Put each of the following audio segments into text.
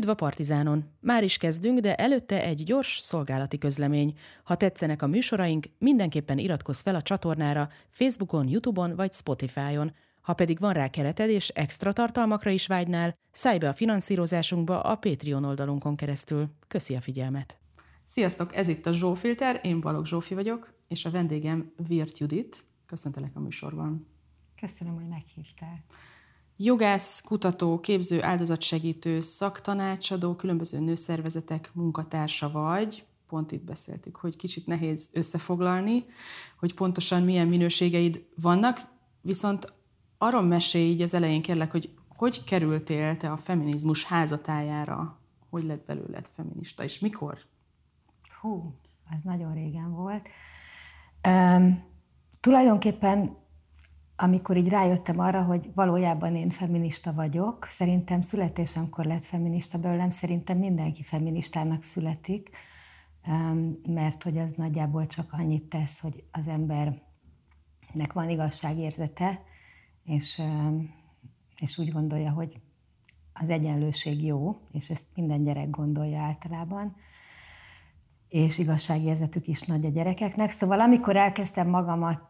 Üdv a Partizánon! Már is kezdünk, de előtte egy gyors szolgálati közlemény. Ha tetszenek a műsoraink, mindenképpen iratkozz fel a csatornára Facebookon, Youtube-on vagy Spotify-on. Ha pedig van rá kereted és extra tartalmakra is vágynál, szállj be a finanszírozásunkba a Patreon oldalunkon keresztül. Köszi a figyelmet! Sziasztok, ez itt a Zsófilter, én Balogh Zsófi vagyok, és a vendégem Virt Judit. Köszöntelek a műsorban. Köszönöm, hogy meghívtál. Jogász, kutató, képző, áldozatsegítő, szaktanácsadó, különböző nőszervezetek munkatársa vagy. Pont itt beszéltük, hogy kicsit nehéz összefoglalni, hogy pontosan milyen minőségeid vannak, viszont arról mesélj így az elején kérlek, hogy hogy kerültél te a feminizmus házatájára? Hogy lett belőled feminista, és mikor? Hú, az nagyon régen volt. Um, tulajdonképpen amikor így rájöttem arra, hogy valójában én feminista vagyok, szerintem születésemkor lett feminista belőlem, szerintem mindenki feministának születik, mert hogy az nagyjából csak annyit tesz, hogy az embernek van igazságérzete, és, és úgy gondolja, hogy az egyenlőség jó, és ezt minden gyerek gondolja általában, és igazságérzetük is nagy a gyerekeknek. Szóval amikor elkezdtem magamat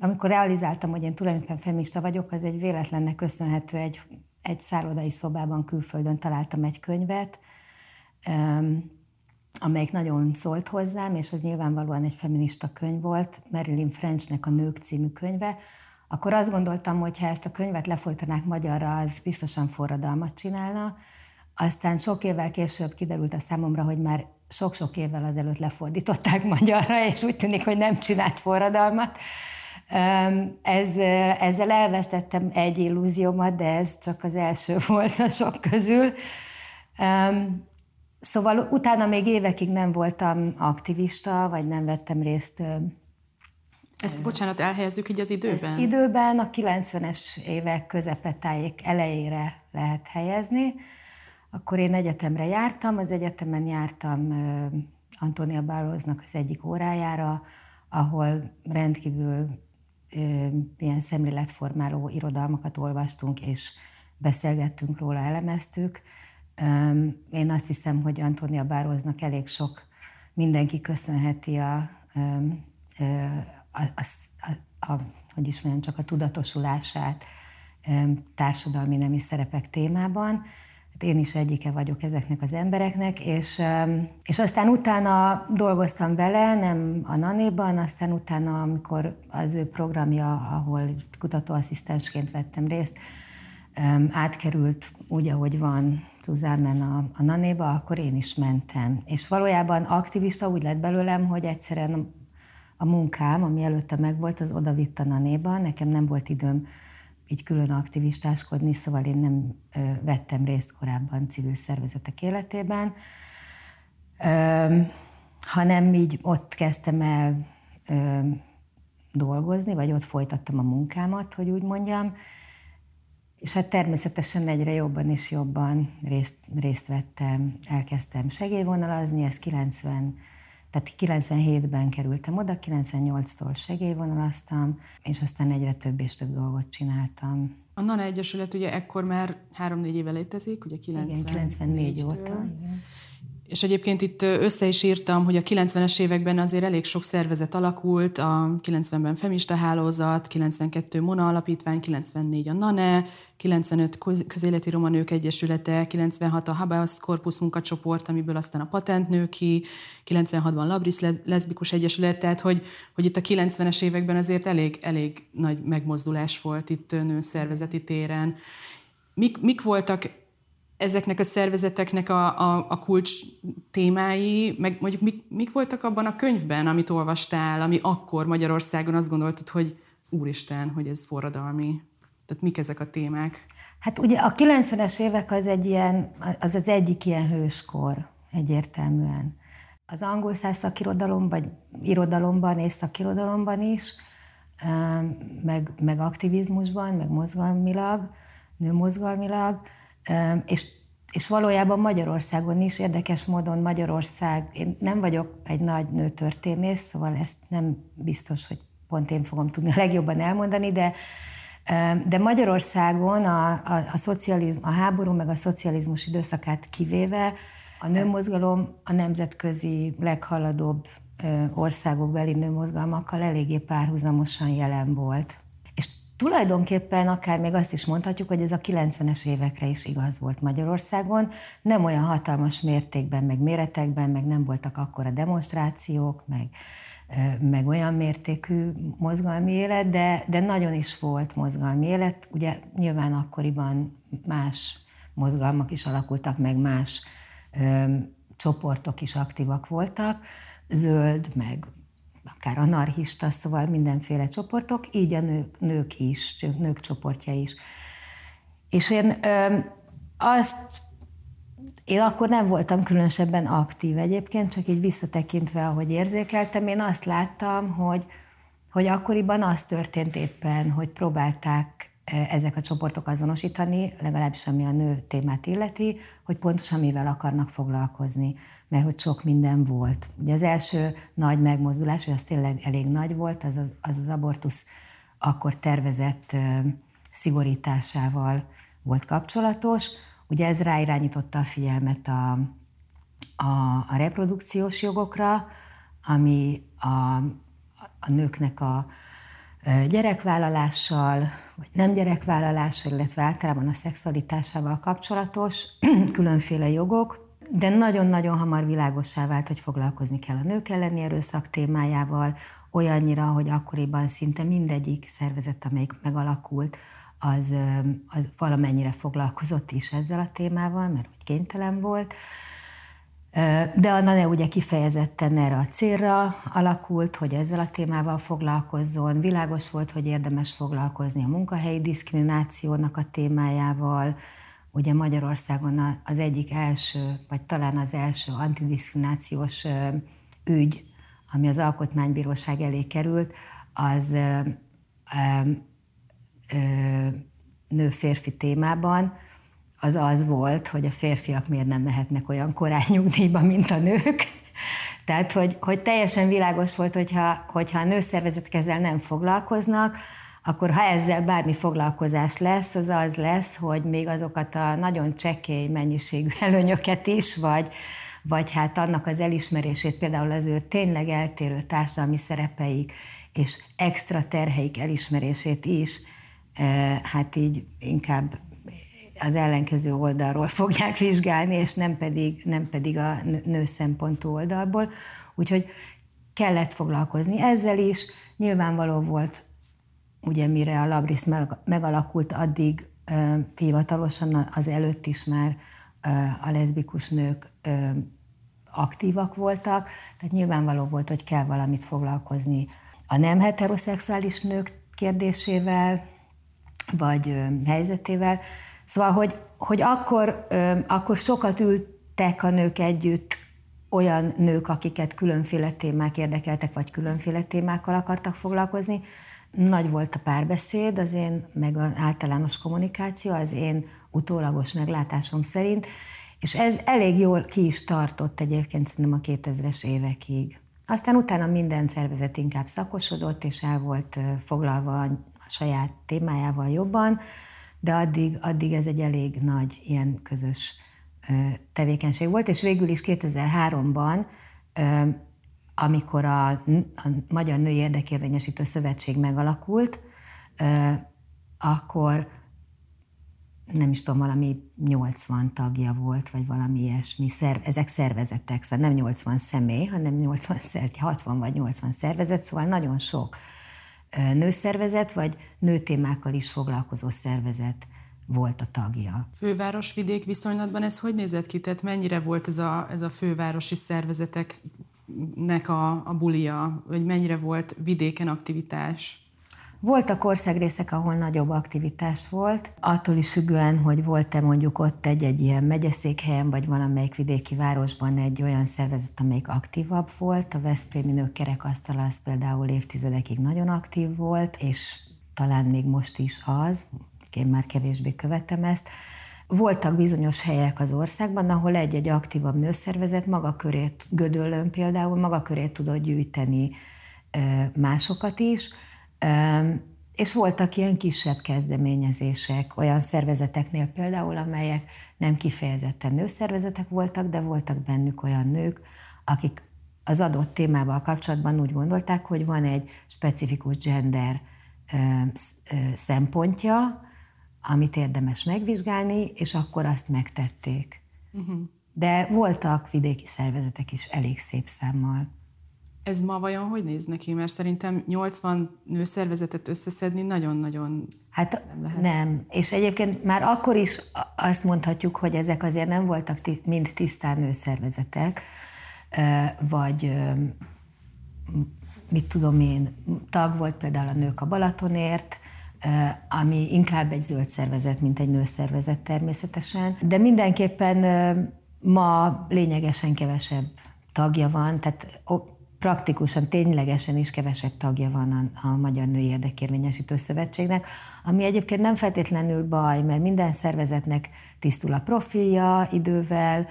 amikor realizáltam, hogy én tulajdonképpen feminista vagyok, az egy véletlennek köszönhető, egy, egy szállodai szobában külföldön találtam egy könyvet, amelyik nagyon szólt hozzám, és az nyilvánvalóan egy feminista könyv volt, Marilyn Frenchnek a Nők című könyve, akkor azt gondoltam, hogy ha ezt a könyvet lefolytanák magyarra, az biztosan forradalmat csinálna. Aztán sok évvel később kiderült a számomra, hogy már sok-sok évvel azelőtt lefordították magyarra, és úgy tűnik, hogy nem csinált forradalmat. Ez, ezzel elvesztettem egy illúziómat, de ez csak az első volt a sok közül. Szóval utána még évekig nem voltam aktivista, vagy nem vettem részt ezt, bocsánat, elhelyezzük így az időben? Ezt időben a 90-es évek közepetájék elejére lehet helyezni. Akkor én egyetemre jártam, az egyetemen jártam Antonia Barrosnak az egyik órájára, ahol rendkívül ilyen szemléletformáló irodalmakat olvastunk, és beszélgettünk róla, elemeztük. Én azt hiszem, hogy Antonia Bároznak elég sok mindenki köszönheti a, a, a, a, a hogy is mondjam, csak a tudatosulását társadalmi nemi szerepek témában. Én is egyike vagyok ezeknek az embereknek, és, és aztán utána dolgoztam vele, nem a Nanéban, aztán utána, amikor az ő programja, ahol kutatóasszisztensként vettem részt, átkerült úgy, ahogy van Suzanne a, a Nanéba, akkor én is mentem. És valójában aktivista úgy lett belőlem, hogy egyszerűen a munkám, ami előtte megvolt, az oda vitt a Nanéba, nekem nem volt időm így külön aktivistáskodni, szóval én nem vettem részt korábban civil szervezetek életében, hanem így ott kezdtem el dolgozni, vagy ott folytattam a munkámat, hogy úgy mondjam, és hát természetesen egyre jobban és jobban részt, részt vettem, elkezdtem segélyvonalazni, ez 90 tehát 97-ben kerültem oda, 98-tól segélyvonalaztam, és aztán egyre több és több dolgot csináltam. A NANA Egyesület ugye ekkor már 3-4 éve létezik, ugye 90 igen, 94 óta. Igen. És egyébként itt össze is írtam, hogy a 90-es években azért elég sok szervezet alakult, a 90-ben Femista Hálózat, 92 Mona Alapítvány, 94 a NANE, 95 Közéleti Romanők Egyesülete, 96 a Habeas Corpus munkacsoport, amiből aztán a Patentnő ki, 96-ban Labris Leszbikus Egyesület, tehát hogy, hogy itt a 90-es években azért elég, elég nagy megmozdulás volt itt nőszervezeti téren. Mik, mik voltak ezeknek a szervezeteknek a, a, a kulcs témái, meg mondjuk mik, mik voltak abban a könyvben, amit olvastál, ami akkor Magyarországon azt gondoltad, hogy úristen, hogy ez forradalmi. Tehát mik ezek a témák? Hát ugye a 90-es évek az egy ilyen, az az egyik ilyen hőskor egyértelműen. Az angol száz szakirodalom, vagy irodalomban és szakirodalomban is, meg, meg aktivizmusban, meg mozgalmilag, nőmozgalmilag, és, és valójában Magyarországon is érdekes módon Magyarország, én nem vagyok egy nagy nőtörténész, szóval ezt nem biztos, hogy pont én fogom tudni a legjobban elmondani, de De Magyarországon a, a, a, szocializm, a háború meg a szocializmus időszakát kivéve a nőmozgalom a nemzetközi leghaladóbb országok beli nőmozgalmakkal eléggé párhuzamosan jelen volt. Tulajdonképpen akár még azt is mondhatjuk, hogy ez a 90-es évekre is igaz volt Magyarországon. Nem olyan hatalmas mértékben, meg méretekben, meg nem voltak akkor a demonstrációk, meg, meg olyan mértékű mozgalmi élet, de, de nagyon is volt mozgalmi élet. Ugye nyilván akkoriban más mozgalmak is alakultak, meg más ö, csoportok is aktívak voltak, zöld, meg akár anarchista, szóval mindenféle csoportok, így a nők, nők is, nők csoportja is. És én ö, azt, én akkor nem voltam különösebben aktív egyébként, csak így visszatekintve, ahogy érzékeltem, én azt láttam, hogy, hogy akkoriban az történt éppen, hogy próbálták ezek a csoportok azonosítani, legalábbis ami a nő témát illeti, hogy pontosan mivel akarnak foglalkozni, mert hogy sok minden volt. Ugye az első nagy megmozdulás, hogy az tényleg elég nagy volt, az az, az, abortusz akkor tervezett szigorításával volt kapcsolatos. Ugye ez ráirányította a figyelmet a, a, a reprodukciós jogokra, ami a, a nőknek a gyerekvállalással, vagy nem gyerekvállalással, illetve általában a szexualitásával kapcsolatos különféle jogok, de nagyon-nagyon hamar világossá vált, hogy foglalkozni kell a nők elleni erőszak témájával, olyannyira, hogy akkoriban szinte mindegyik szervezet, amelyik megalakult, az, az valamennyire foglalkozott is ezzel a témával, mert hogy kénytelen volt. De a NANE ugye kifejezetten erre a célra alakult, hogy ezzel a témával foglalkozzon. Világos volt, hogy érdemes foglalkozni a munkahelyi diszkriminációnak a témájával. Ugye Magyarországon az egyik első, vagy talán az első antidiszkriminációs ügy, ami az Alkotmánybíróság elé került, az nő-férfi témában, az az volt, hogy a férfiak miért nem mehetnek olyan korán nyugdíjba, mint a nők. Tehát, hogy, hogy teljesen világos volt, hogyha, hogyha a nőszervezetkezel nem foglalkoznak, akkor ha ezzel bármi foglalkozás lesz, az az lesz, hogy még azokat a nagyon csekély mennyiségű előnyöket is, vagy, vagy hát annak az elismerését, például az ő tényleg eltérő társadalmi szerepeik és extra terheik elismerését is, eh, hát így inkább az ellenkező oldalról fogják vizsgálni, és nem pedig, nem pedig a nő szempontú oldalból. Úgyhogy kellett foglalkozni ezzel is. Nyilvánvaló volt, ugye mire a Labris megalakult, addig hivatalosan az előtt is már a leszbikus nők aktívak voltak, tehát nyilvánvaló volt, hogy kell valamit foglalkozni a nem heteroszexuális nők kérdésével, vagy helyzetével, Szóval, hogy, hogy akkor, akkor sokat ültek a nők együtt olyan nők, akiket különféle témák érdekeltek, vagy különféle témákkal akartak foglalkozni. Nagy volt a párbeszéd, az én, meg az általános kommunikáció, az én utólagos meglátásom szerint, és ez elég jól ki is tartott egyébként szerintem a 2000-es évekig. Aztán utána minden szervezet inkább szakosodott, és el volt foglalva a saját témájával jobban, de addig, addig ez egy elég nagy ilyen közös tevékenység volt, és végül is 2003-ban, amikor a, a Magyar Női Érdekérvényesítő Szövetség megalakult, akkor nem is tudom, valami 80 tagja volt, vagy valami ilyesmi, szerv, ezek szervezetek, szóval nem 80 személy, hanem 80, 60 vagy 80 szervezet, szóval nagyon sok nőszervezet, vagy nőtémákkal is foglalkozó szervezet volt a tagja. Főváros-vidék viszonylatban ez hogy nézett ki? Tehát mennyire volt ez a, ez a fővárosi szervezeteknek a, a bulia, vagy mennyire volt vidéken aktivitás? Voltak országrészek, ahol nagyobb aktivitás volt, attól is függően, hogy volt-e mondjuk ott egy-egy ilyen megyeszékhelyen, vagy valamelyik vidéki városban egy olyan szervezet, amelyik aktívabb volt. A Veszprémi Nők Kerekasztala az például évtizedekig nagyon aktív volt, és talán még most is az, én már kevésbé követem ezt. Voltak bizonyos helyek az országban, ahol egy-egy aktívabb nőszervezet maga körét, Gödöllön például, maga körét tudott gyűjteni másokat is, és voltak ilyen kisebb kezdeményezések, olyan szervezeteknél például, amelyek nem kifejezetten nőszervezetek voltak, de voltak bennük olyan nők, akik az adott témával kapcsolatban úgy gondolták, hogy van egy specifikus gender szempontja, amit érdemes megvizsgálni, és akkor azt megtették. Uh-huh. De voltak vidéki szervezetek is elég szép számmal. Ez ma vajon hogy néz neki? Mert szerintem 80 nőszervezetet összeszedni nagyon-nagyon Hát nem, lehet. nem. És egyébként már akkor is azt mondhatjuk, hogy ezek azért nem voltak mind tisztán nőszervezetek, vagy mit tudom én, tag volt például a Nők a Balatonért, ami inkább egy zöld szervezet, mint egy nőszervezet természetesen. De mindenképpen ma lényegesen kevesebb tagja van, tehát praktikusan, ténylegesen is kevesebb tagja van a, a Magyar Női Érdekérvényesítő Szövetségnek, ami egyébként nem feltétlenül baj, mert minden szervezetnek tisztul a profilja idővel,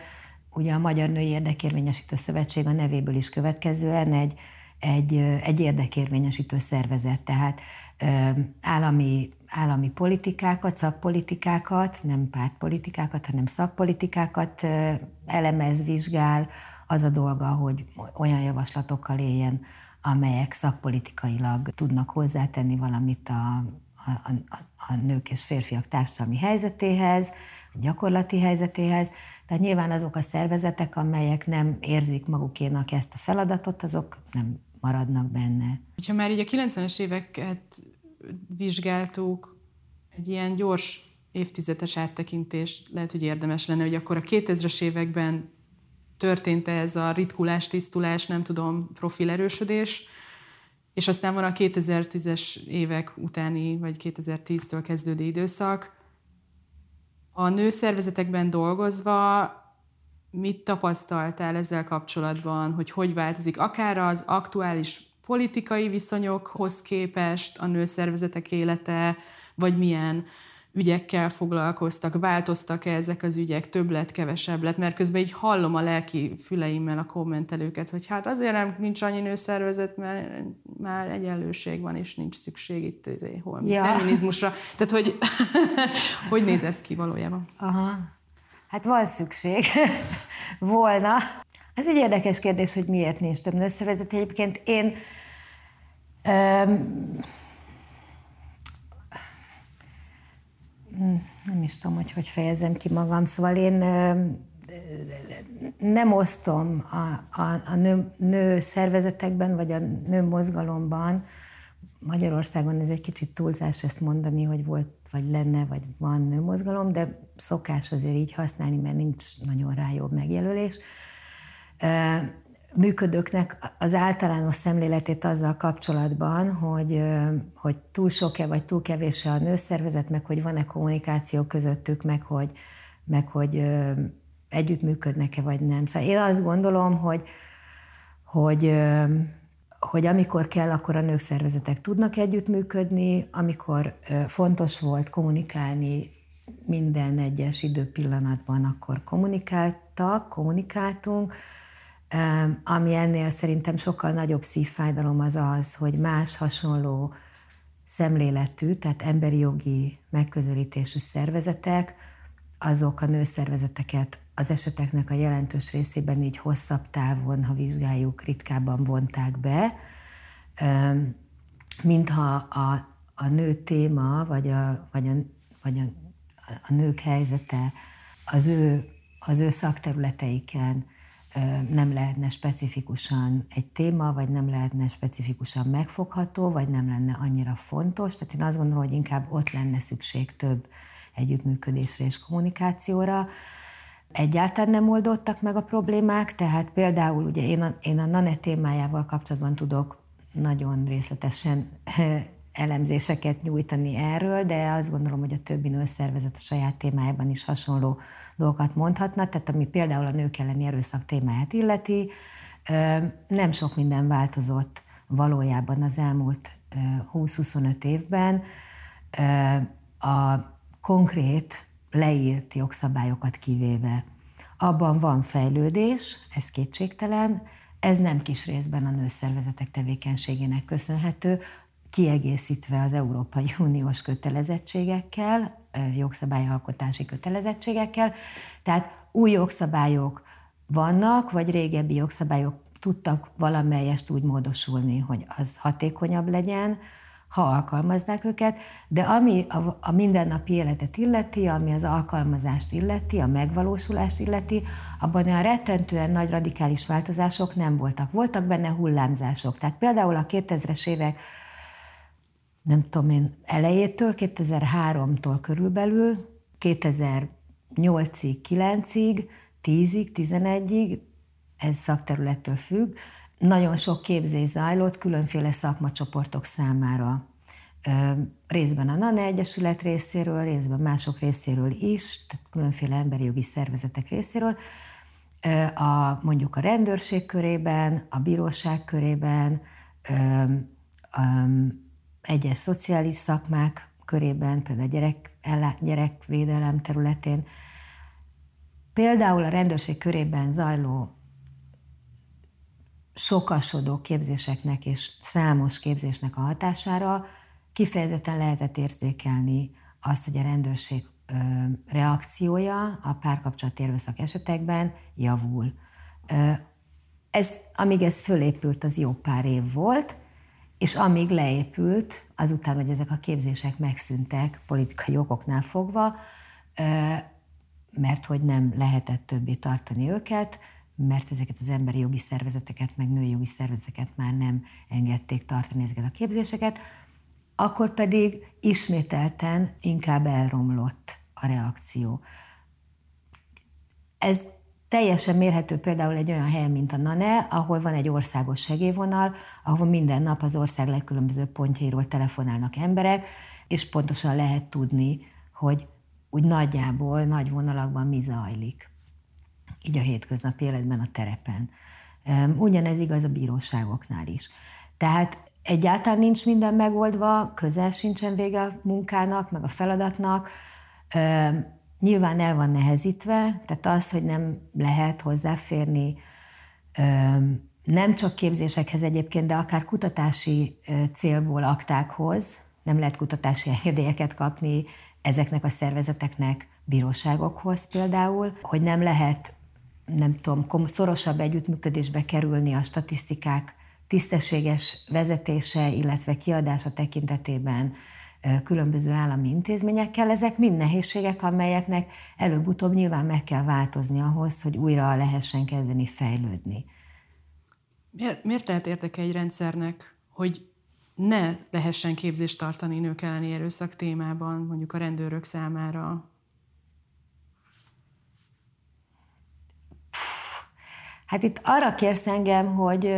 ugye a Magyar Női Érdekérvényesítő Szövetség a nevéből is következően egy, egy, egy érdekérvényesítő szervezet, tehát állami, állami politikákat, szakpolitikákat, nem pártpolitikákat, hanem szakpolitikákat elemez, vizsgál, az a dolga, hogy olyan javaslatokkal éljen, amelyek szakpolitikailag tudnak hozzátenni valamit a, a, a, a nők és férfiak társadalmi helyzetéhez, a gyakorlati helyzetéhez. Tehát nyilván azok a szervezetek, amelyek nem érzik magukénak ezt a feladatot, azok nem maradnak benne. Ha már így a 90-es éveket vizsgáltuk, egy ilyen gyors évtizedes áttekintés lehet, hogy érdemes lenne, hogy akkor a 2000-es években történt-e ez a ritkulás, tisztulás, nem tudom, profilerősödés, és aztán van a 2010-es évek utáni, vagy 2010-től kezdődő időszak. A nőszervezetekben dolgozva mit tapasztaltál ezzel kapcsolatban, hogy hogy változik akár az aktuális politikai viszonyokhoz képest a nőszervezetek élete, vagy milyen ügyekkel foglalkoztak, változtak-e ezek az ügyek, több lett, kevesebb lett, mert közben így hallom a lelki füleimmel a kommentelőket, hogy hát azért nem nincs annyi nőszervezet, mert már egyenlőség van, és nincs szükség itt azért, hol ja. feminizmusra. Tehát, hogy hogy néz ez ki valójában? Aha. Hát van szükség. Volna. Ez egy érdekes kérdés, hogy miért nincs több nőszervezet. Egyébként én um, nem is tudom, hogy hogy fejezem ki magam, szóval én nem osztom a, a, a nő, nő szervezetekben, vagy a nő mozgalomban, Magyarországon ez egy kicsit túlzás ezt mondani, hogy volt, vagy lenne, vagy van nőmozgalom, de szokás azért így használni, mert nincs nagyon rá jobb megjelölés működőknek az általános szemléletét azzal kapcsolatban, hogy, hogy túl sok-e vagy túl kevés-e a nőszervezet, meg hogy van-e kommunikáció közöttük, meg hogy, meg hogy együttműködnek-e vagy nem. Szóval én azt gondolom, hogy, hogy, hogy amikor kell, akkor a nők szervezetek tudnak együttműködni, amikor fontos volt kommunikálni minden egyes időpillanatban, akkor kommunikáltak, kommunikáltunk, ami ennél szerintem sokkal nagyobb szívfájdalom az az, hogy más hasonló szemléletű, tehát emberi jogi megközelítésű szervezetek, azok a nőszervezeteket az eseteknek a jelentős részében így hosszabb távon, ha vizsgáljuk, ritkábban vonták be, mintha a, a nő téma, vagy a, vagy a, vagy a, a nők helyzete az ő, az ő szakterületeiken nem lehetne specifikusan egy téma, vagy nem lehetne specifikusan megfogható, vagy nem lenne annyira fontos. Tehát én azt gondolom, hogy inkább ott lenne szükség több együttműködésre és kommunikációra. Egyáltalán nem oldottak meg a problémák, tehát például ugye én a, én a NANE témájával kapcsolatban tudok nagyon részletesen elemzéseket nyújtani erről, de azt gondolom, hogy a többi nőszervezet a saját témájában is hasonló dolgokat mondhatna, tehát ami például a nők elleni erőszak témáját illeti, nem sok minden változott valójában az elmúlt 20-25 évben. A konkrét leírt jogszabályokat kivéve. Abban van fejlődés, ez kétségtelen, ez nem kis részben a nőszervezetek tevékenységének köszönhető, kiegészítve az Európai Uniós kötelezettségekkel, jogszabályalkotási kötelezettségekkel. Tehát új jogszabályok vannak, vagy régebbi jogszabályok tudtak valamelyest úgy módosulni, hogy az hatékonyabb legyen, ha alkalmaznák őket, de ami a, a mindennapi életet illeti, ami az alkalmazást illeti, a megvalósulást illeti, abban olyan rettentően nagy radikális változások nem voltak. Voltak benne hullámzások. Tehát például a 2000-es évek nem tudom én, elejétől, 2003-tól körülbelül, 2008-ig, 9-ig, 10-ig, 11-ig, ez szakterülettől függ, nagyon sok képzés zajlott különféle szakmacsoportok számára. Részben a NANE Egyesület részéről, részben mások részéről is, tehát különféle emberi jogi szervezetek részéről, a, mondjuk a rendőrség körében, a bíróság körében, egyes szociális szakmák körében, például a gyerek, gyerekvédelem területén. Például a rendőrség körében zajló sokasodó képzéseknek és számos képzésnek a hatására kifejezetten lehetett érzékelni azt, hogy a rendőrség reakciója a párkapcsolat erőszak esetekben javul. Ez, amíg ez fölépült, az jó pár év volt, és amíg leépült, azután, hogy ezek a képzések megszűntek politikai okoknál fogva, mert hogy nem lehetett többé tartani őket, mert ezeket az emberi jogi szervezeteket, meg női jogi szervezeteket már nem engedték tartani ezeket a képzéseket, akkor pedig ismételten inkább elromlott a reakció. Ez Teljesen mérhető például egy olyan helyen, mint a NANE, ahol van egy országos segélyvonal, ahol minden nap az ország legkülönbözőbb pontjairól telefonálnak emberek, és pontosan lehet tudni, hogy úgy nagyjából, nagy vonalakban mi zajlik. Így a hétköznapi életben, a terepen. Ugyanez igaz a bíróságoknál is. Tehát egyáltalán nincs minden megoldva, közel sincsen vége a munkának, meg a feladatnak nyilván el van nehezítve, tehát az, hogy nem lehet hozzáférni nem csak képzésekhez egyébként, de akár kutatási célból aktákhoz, nem lehet kutatási engedélyeket kapni ezeknek a szervezeteknek bíróságokhoz például, hogy nem lehet, nem tudom, szorosabb együttműködésbe kerülni a statisztikák tisztességes vezetése, illetve kiadása tekintetében különböző állami intézményekkel, ezek mind nehézségek, amelyeknek előbb-utóbb nyilván meg kell változni ahhoz, hogy újra lehessen kezdeni fejlődni. Miért, miért lehet érdeke egy rendszernek, hogy ne lehessen képzést tartani nők elleni erőszak témában, mondjuk a rendőrök számára? Hát itt arra kérsz engem, hogy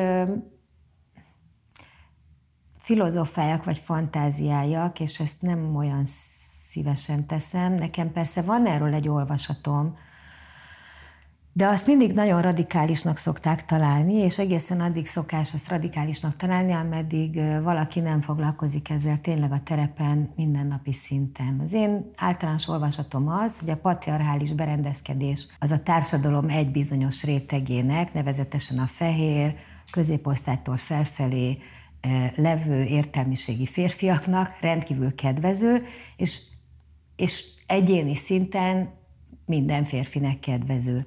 filozofáljak vagy fantáziájak, és ezt nem olyan szívesen teszem. Nekem persze van erről egy olvasatom, de azt mindig nagyon radikálisnak szokták találni, és egészen addig szokás azt radikálisnak találni, ameddig valaki nem foglalkozik ezzel tényleg a terepen mindennapi szinten. Az én általános olvasatom az, hogy a patriarchális berendezkedés az a társadalom egy bizonyos rétegének, nevezetesen a fehér, középosztálytól felfelé levő értelmiségi férfiaknak rendkívül kedvező, és, és egyéni szinten minden férfinek kedvező.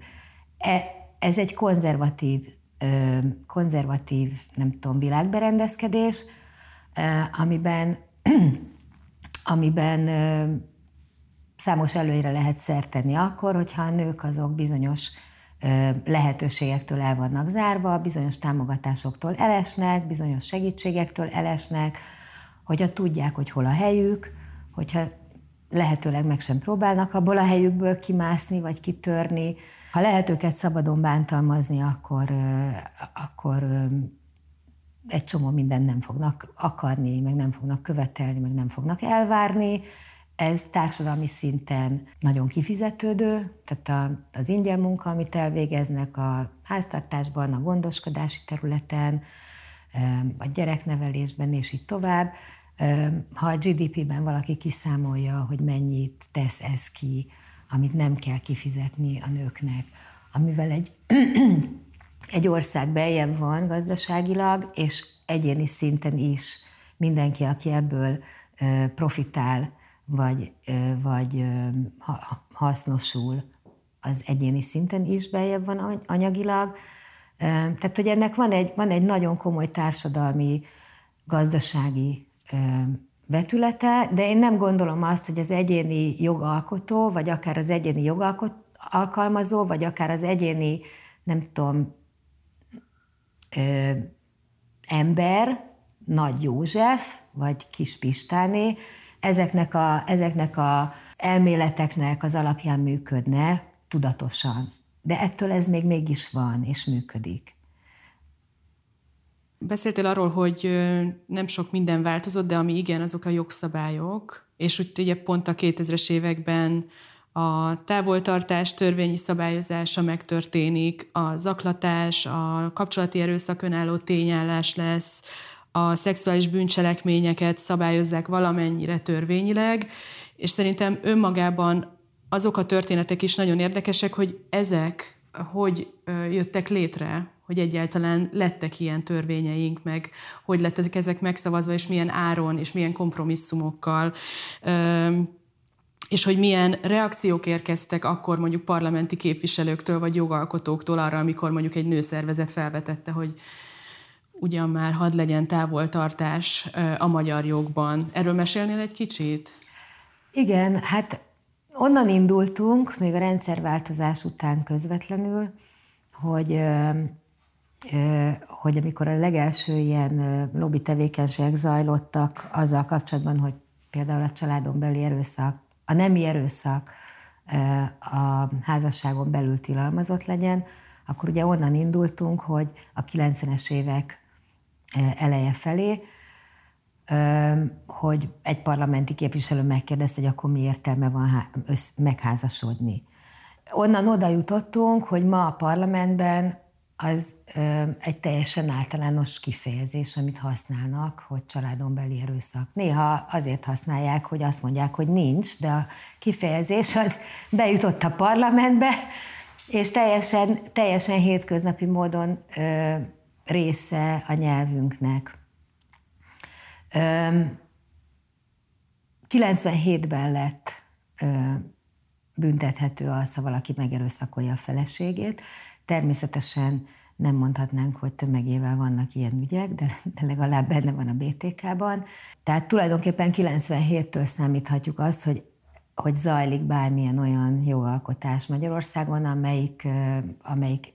E, ez egy konzervatív, konzervatív, nem tudom, világberendezkedés, amiben, amiben számos előnyre lehet szert tenni akkor, hogyha a nők azok bizonyos lehetőségektől el vannak zárva, bizonyos támogatásoktól elesnek, bizonyos segítségektől elesnek, hogyha tudják, hogy hol a helyük, hogyha lehetőleg meg sem próbálnak abból a helyükből kimászni, vagy kitörni. Ha lehet őket szabadon bántalmazni, akkor, akkor egy csomó mindent nem fognak akarni, meg nem fognak követelni, meg nem fognak elvárni. Ez társadalmi szinten nagyon kifizetődő, tehát az ingyen munka, amit elvégeznek a háztartásban, a gondoskodási területen, a gyereknevelésben, és így tovább. Ha a GDP-ben valaki kiszámolja, hogy mennyit tesz ez ki, amit nem kell kifizetni a nőknek, amivel egy, egy ország beljebb van gazdaságilag, és egyéni szinten is mindenki, aki ebből profitál, vagy, vagy hasznosul, az egyéni szinten is beljebb van anyagilag. Tehát, hogy ennek van egy, van egy nagyon komoly társadalmi, gazdasági vetülete, de én nem gondolom azt, hogy az egyéni jogalkotó, vagy akár az egyéni jogalkot, alkalmazó, vagy akár az egyéni, nem tudom, ember, Nagy József, vagy Kis Pistáné, ezeknek a, ezeknek a elméleteknek az alapján működne tudatosan. De ettől ez még mégis van, és működik. Beszéltél arról, hogy nem sok minden változott, de ami igen, azok a jogszabályok, és úgy ugye pont a 2000-es években a távoltartás törvényi szabályozása megtörténik, a zaklatás, a kapcsolati erőszak önálló tényállás lesz, a szexuális bűncselekményeket szabályozzák valamennyire törvényileg, és szerintem önmagában azok a történetek is nagyon érdekesek, hogy ezek hogy jöttek létre, hogy egyáltalán lettek ilyen törvényeink, meg hogy lettek ezek megszavazva, és milyen áron, és milyen kompromisszumokkal. És hogy milyen reakciók érkeztek akkor mondjuk parlamenti képviselőktől vagy jogalkotóktól arra, amikor mondjuk egy nőszervezet felvetette, hogy ugyan már hadd legyen távoltartás a magyar jogban. Erről mesélnél egy kicsit? Igen, hát onnan indultunk, még a rendszerváltozás után közvetlenül, hogy hogy amikor a legelső ilyen lobby tevékenységek zajlottak azzal kapcsolatban, hogy például a családon belüli erőszak, a nemi erőszak a házasságon belül tilalmazott legyen, akkor ugye onnan indultunk, hogy a 90-es évek eleje felé, hogy egy parlamenti képviselő megkérdezte, hogy akkor mi értelme van megházasodni. Onnan oda jutottunk, hogy ma a parlamentben az egy teljesen általános kifejezés, amit használnak, hogy családon beli erőszak. Néha azért használják, hogy azt mondják, hogy nincs, de a kifejezés az bejutott a parlamentbe, és teljesen, teljesen hétköznapi módon része a nyelvünknek. 97-ben lett büntethető az, ha valaki megerőszakolja a feleségét. Természetesen nem mondhatnánk, hogy tömegével vannak ilyen ügyek, de legalább benne van a BTK-ban. Tehát tulajdonképpen 97-től számíthatjuk azt, hogy hogy zajlik bármilyen olyan jogalkotás Magyarországon, amelyik, amelyik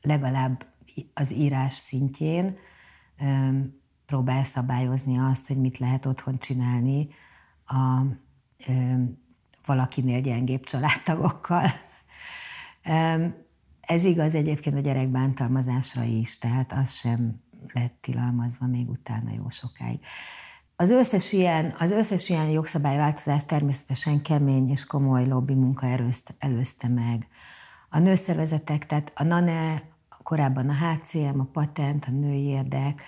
legalább az írás szintjén próbál szabályozni azt, hogy mit lehet otthon csinálni a valakinél gyengébb családtagokkal. Ez igaz egyébként a gyerek bántalmazásra is, tehát az sem lett tilalmazva még utána jó sokáig. Az összes ilyen, az összes ilyen jogszabályváltozás természetesen kemény és komoly lobby munka előzte meg. A nőszervezetek, tehát a NANE, korábban a HCM, a Patent, a Női Érdek,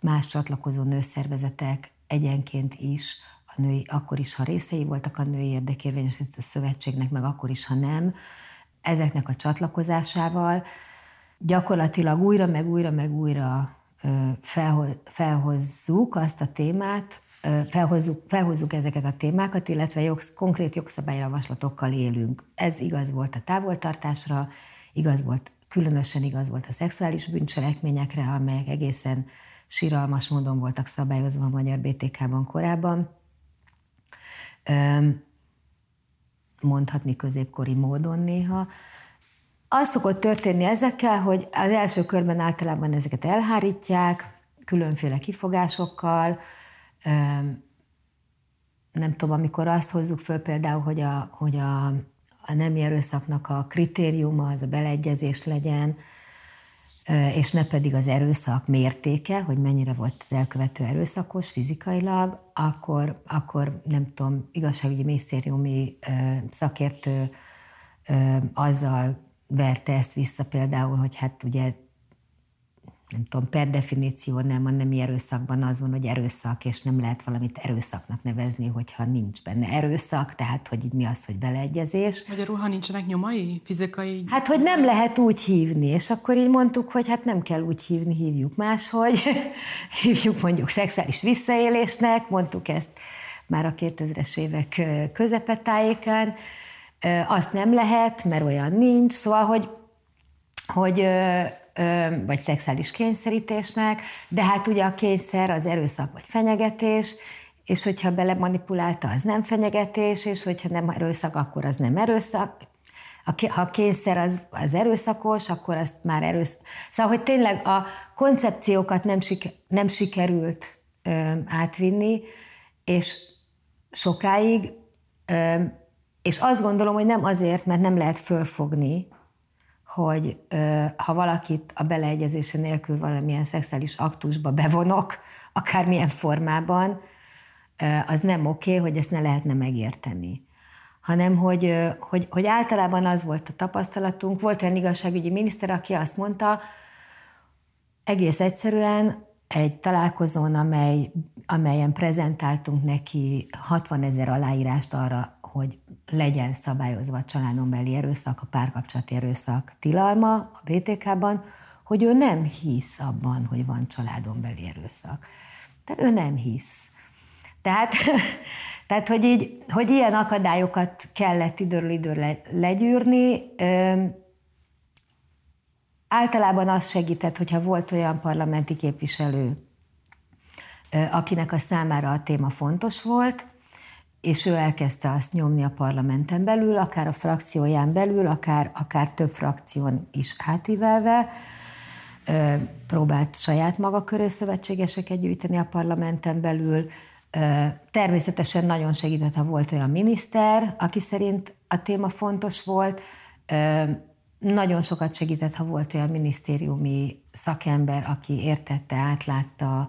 más csatlakozó nőszervezetek egyenként is, a női, akkor is, ha részei voltak a női érdekérvényesítő szövetségnek, meg akkor is, ha nem, ezeknek a csatlakozásával gyakorlatilag újra, meg újra, meg újra felhozzuk azt a témát, felhozzuk, felhozzuk ezeket a témákat, illetve jogsz, konkrét jogszabályjavaslatokkal élünk. Ez igaz volt a távoltartásra, igaz volt, különösen igaz volt a szexuális bűncselekményekre, amelyek egészen siralmas módon voltak szabályozva a magyar BTK-ban korábban. Mondhatni középkori módon néha. Az szokott történni ezekkel, hogy az első körben általában ezeket elhárítják, különféle kifogásokkal, nem tudom, amikor azt hozzuk föl például, hogy a, hogy a, a nemi erőszaknak a kritériuma az a beleegyezés legyen, és ne pedig az erőszak mértéke, hogy mennyire volt az elkövető erőszakos fizikailag, akkor, akkor nem tudom, igazságügyi minisztériumi szakértő azzal verte ezt vissza például, hogy hát ugye nem tudom, per definíció nem, a nemi erőszakban az van, hogy erőszak, és nem lehet valamit erőszaknak nevezni, hogyha nincs benne erőszak, tehát hogy mi az, hogy beleegyezés. Magyarul, ha nincsenek nyomai, fizikai? Hát, hogy nem lehet úgy hívni, és akkor így mondtuk, hogy hát nem kell úgy hívni, hívjuk máshogy, hívjuk mondjuk szexuális visszaélésnek, mondtuk ezt már a 2000-es évek közepetájékán, azt nem lehet, mert olyan nincs, szóval, hogy, hogy vagy szexuális kényszerítésnek, de hát ugye a kényszer az erőszak vagy fenyegetés, és hogyha belemanipulálta, az nem fenyegetés, és hogyha nem erőszak, akkor az nem erőszak. Ha a kényszer az, az erőszakos, akkor azt már erőszak. Szóval, hogy tényleg a koncepciókat nem, siker, nem sikerült ö, átvinni, és sokáig, ö, és azt gondolom, hogy nem azért, mert nem lehet fölfogni, hogy ha valakit a beleegyezése nélkül valamilyen szexuális aktusba bevonok, akármilyen formában, az nem oké, okay, hogy ezt ne lehetne megérteni. Hanem, hogy, hogy, hogy általában az volt a tapasztalatunk, volt olyan igazságügyi miniszter, aki azt mondta, egész egyszerűen egy találkozón, amely, amelyen prezentáltunk neki 60 ezer aláírást arra, hogy legyen szabályozva a családon belli erőszak, a párkapcsolati erőszak tilalma a BTK-ban, hogy ő nem hisz abban, hogy van családon belli erőszak. Tehát ő nem hisz. Tehát, tehát hogy, így, hogy ilyen akadályokat kellett időről időre legyűrni, általában az segített, hogyha volt olyan parlamenti képviselő, akinek a számára a téma fontos volt, és ő elkezdte azt nyomni a parlamenten belül, akár a frakcióján belül, akár, akár több frakción is átívelve, próbált saját maga köré szövetségeseket gyűjteni a parlamenten belül. Természetesen nagyon segített, ha volt olyan miniszter, aki szerint a téma fontos volt. Nagyon sokat segített, ha volt olyan minisztériumi szakember, aki értette, átlátta,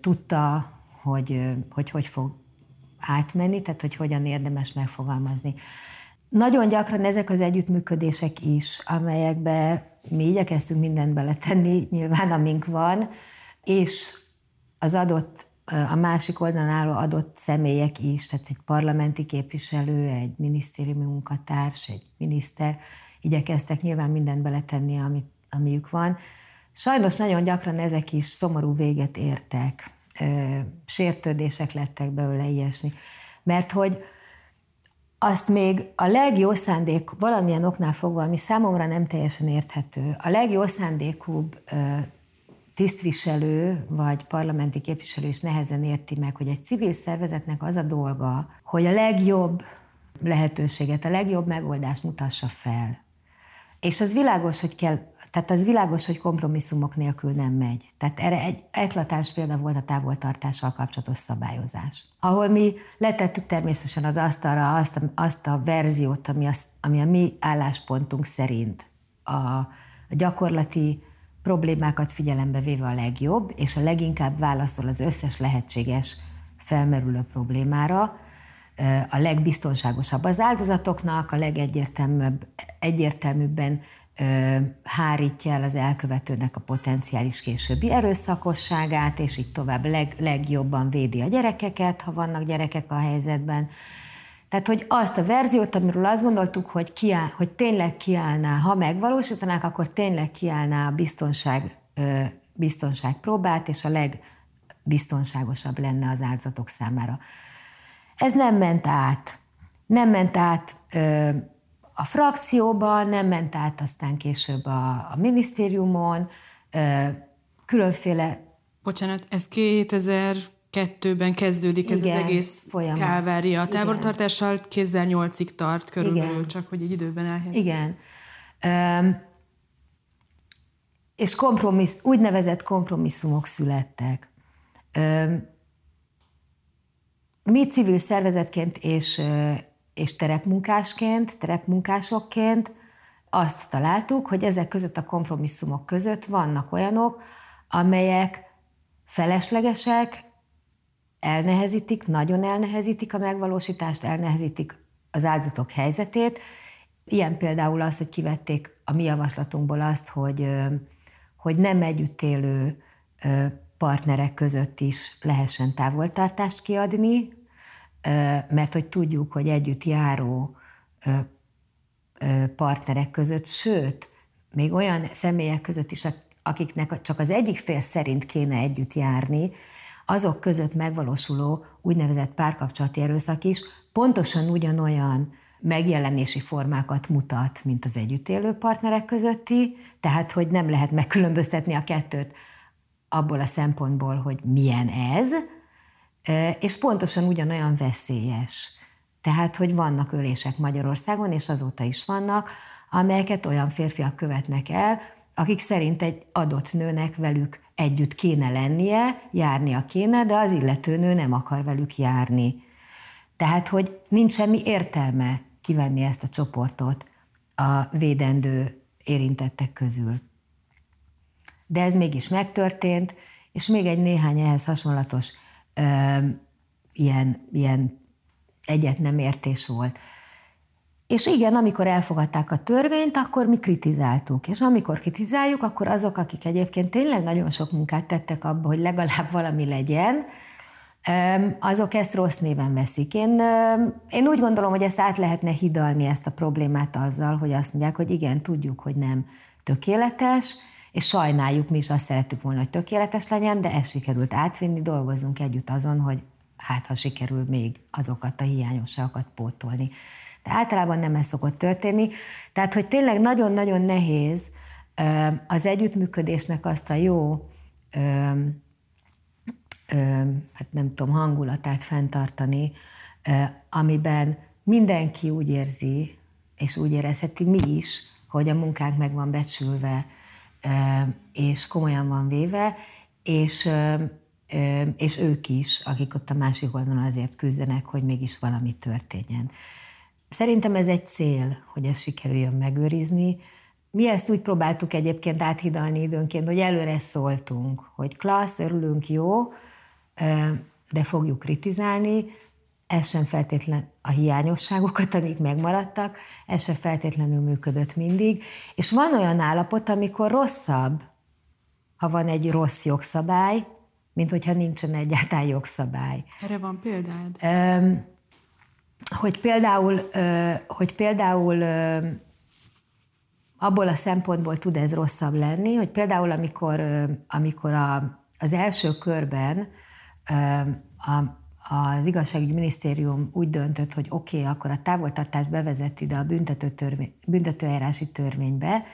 tudta, hogy, hogy hogy fog átmenni, tehát hogy hogyan érdemes megfogalmazni. Nagyon gyakran ezek az együttműködések is, amelyekbe mi igyekeztünk mindent beletenni, nyilván amink van, és az adott, a másik oldalon álló adott személyek is, tehát egy parlamenti képviselő, egy minisztériumi munkatárs, egy miniszter, igyekeztek nyilván mindent beletenni, amit, amiük van. Sajnos nagyon gyakran ezek is szomorú véget értek sértődések lettek belőle ilyesmi. Mert hogy azt még a legjobb szándék valamilyen oknál fogva, ami számomra nem teljesen érthető, a legjobb szándékúbb tisztviselő vagy parlamenti képviselő is nehezen érti meg, hogy egy civil szervezetnek az a dolga, hogy a legjobb lehetőséget, a legjobb megoldást mutassa fel. És az világos, hogy kell tehát az világos, hogy kompromisszumok nélkül nem megy. Tehát erre egy eklatáns példa volt a távoltartással kapcsolatos szabályozás. Ahol mi letettük természetesen az asztalra azt a, azt a verziót, ami, az, ami a mi álláspontunk szerint a, a gyakorlati problémákat figyelembe véve a legjobb, és a leginkább válaszol az összes lehetséges felmerülő problémára, a legbiztonságosabb az áldozatoknak, a legegyértelműbb, egyértelműbben hárítja el az elkövetőnek a potenciális későbbi erőszakosságát, és így tovább leg, legjobban védi a gyerekeket, ha vannak gyerekek a helyzetben. Tehát, hogy azt a verziót, amiről azt gondoltuk, hogy, kiáll, hogy tényleg kiállná, ha megvalósítanák, akkor tényleg kiállná a biztonság, próbát, és a legbiztonságosabb lenne az áldozatok számára. Ez nem ment át. Nem ment át a frakcióban, nem ment át aztán később a, a minisztériumon, különféle... Bocsánat, ez 2002-ben kezdődik ez Igen, az egész folyamat. kávária. A távoltartással 2008-ig tart körülbelül, Igen. csak hogy egy időben elhelyezünk. Igen. Um, és kompromissz, úgynevezett kompromisszumok születtek. Um, mi civil szervezetként és és terepmunkásként, terepmunkásokként azt találtuk, hogy ezek között a kompromisszumok között vannak olyanok, amelyek feleslegesek, elnehezítik, nagyon elnehezítik a megvalósítást, elnehezítik az áldozatok helyzetét. Ilyen például az, hogy kivették a mi javaslatunkból azt, hogy hogy nem együtt élő partnerek között is lehessen távoltartást kiadni, mert hogy tudjuk, hogy együtt járó partnerek között, sőt, még olyan személyek között is, akiknek csak az egyik fél szerint kéne együtt járni, azok között megvalósuló úgynevezett párkapcsolati erőszak is pontosan ugyanolyan megjelenési formákat mutat, mint az együtt élő partnerek közötti, tehát hogy nem lehet megkülönböztetni a kettőt abból a szempontból, hogy milyen ez, és pontosan ugyanolyan veszélyes. Tehát, hogy vannak ölések Magyarországon, és azóta is vannak, amelyeket olyan férfiak követnek el, akik szerint egy adott nőnek velük együtt kéne lennie, járnia kéne, de az illető nő nem akar velük járni. Tehát, hogy nincs semmi értelme kivenni ezt a csoportot a védendő érintettek közül. De ez mégis megtörtént, és még egy néhány ehhez hasonlatos ö, ilyen, ilyen egyet nem értés volt. És igen, amikor elfogadták a törvényt, akkor mi kritizáltuk. És amikor kritizáljuk, akkor azok, akik egyébként tényleg nagyon sok munkát tettek abba, hogy legalább valami legyen, azok ezt rossz néven veszik. Én, én úgy gondolom, hogy ezt át lehetne hidalni, ezt a problémát azzal, hogy azt mondják, hogy igen, tudjuk, hogy nem tökéletes, és sajnáljuk, mi is azt szerettük volna, hogy tökéletes legyen, de ezt sikerült átvinni, dolgozunk együtt azon, hogy hát ha sikerül még azokat a hiányosságokat pótolni. De általában nem ez szokott történni. Tehát, hogy tényleg nagyon-nagyon nehéz az együttműködésnek azt a jó, hát nem tudom, hangulatát fenntartani, amiben mindenki úgy érzi, és úgy érezheti mi is, hogy a munkánk meg van becsülve, és komolyan van véve, és és ők is, akik ott a másik oldalon azért küzdenek, hogy mégis valami történjen. Szerintem ez egy cél, hogy ezt sikerüljön megőrizni. Mi ezt úgy próbáltuk egyébként áthidalni időnként, hogy előre szóltunk, hogy klassz, örülünk, jó, de fogjuk kritizálni, ez sem feltétlen a hiányosságokat, amik megmaradtak, ez sem feltétlenül működött mindig. És van olyan állapot, amikor rosszabb, ha van egy rossz jogszabály, mint hogyha nincsen egyáltalán jogszabály. Erre van példád? Hogy például, hogy például abból a szempontból tud ez rosszabb lenni, hogy például amikor, amikor a, az első körben a, az igazságügyi minisztérium úgy döntött, hogy oké, okay, akkor a távoltartást bevezet ide a büntető törvény, büntetőeljárási törvénybe,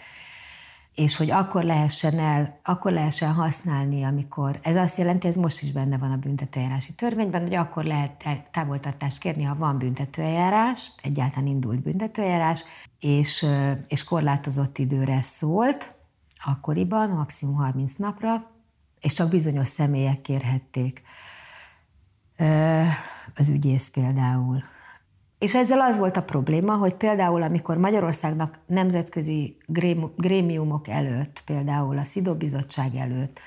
és hogy akkor lehessen el, akkor lehessen használni, amikor, ez azt jelenti, ez most is benne van a büntetőeljárási törvényben, hogy akkor lehet távoltartást kérni, ha van büntetőeljárás, egyáltalán indult büntetőeljárás, és, és korlátozott időre szólt, akkoriban, maximum 30 napra, és csak bizonyos személyek kérhették. Az ügyész például. És ezzel az volt a probléma, hogy például amikor Magyarországnak nemzetközi grémiumok előtt, például a SZIDO bizottság előtt,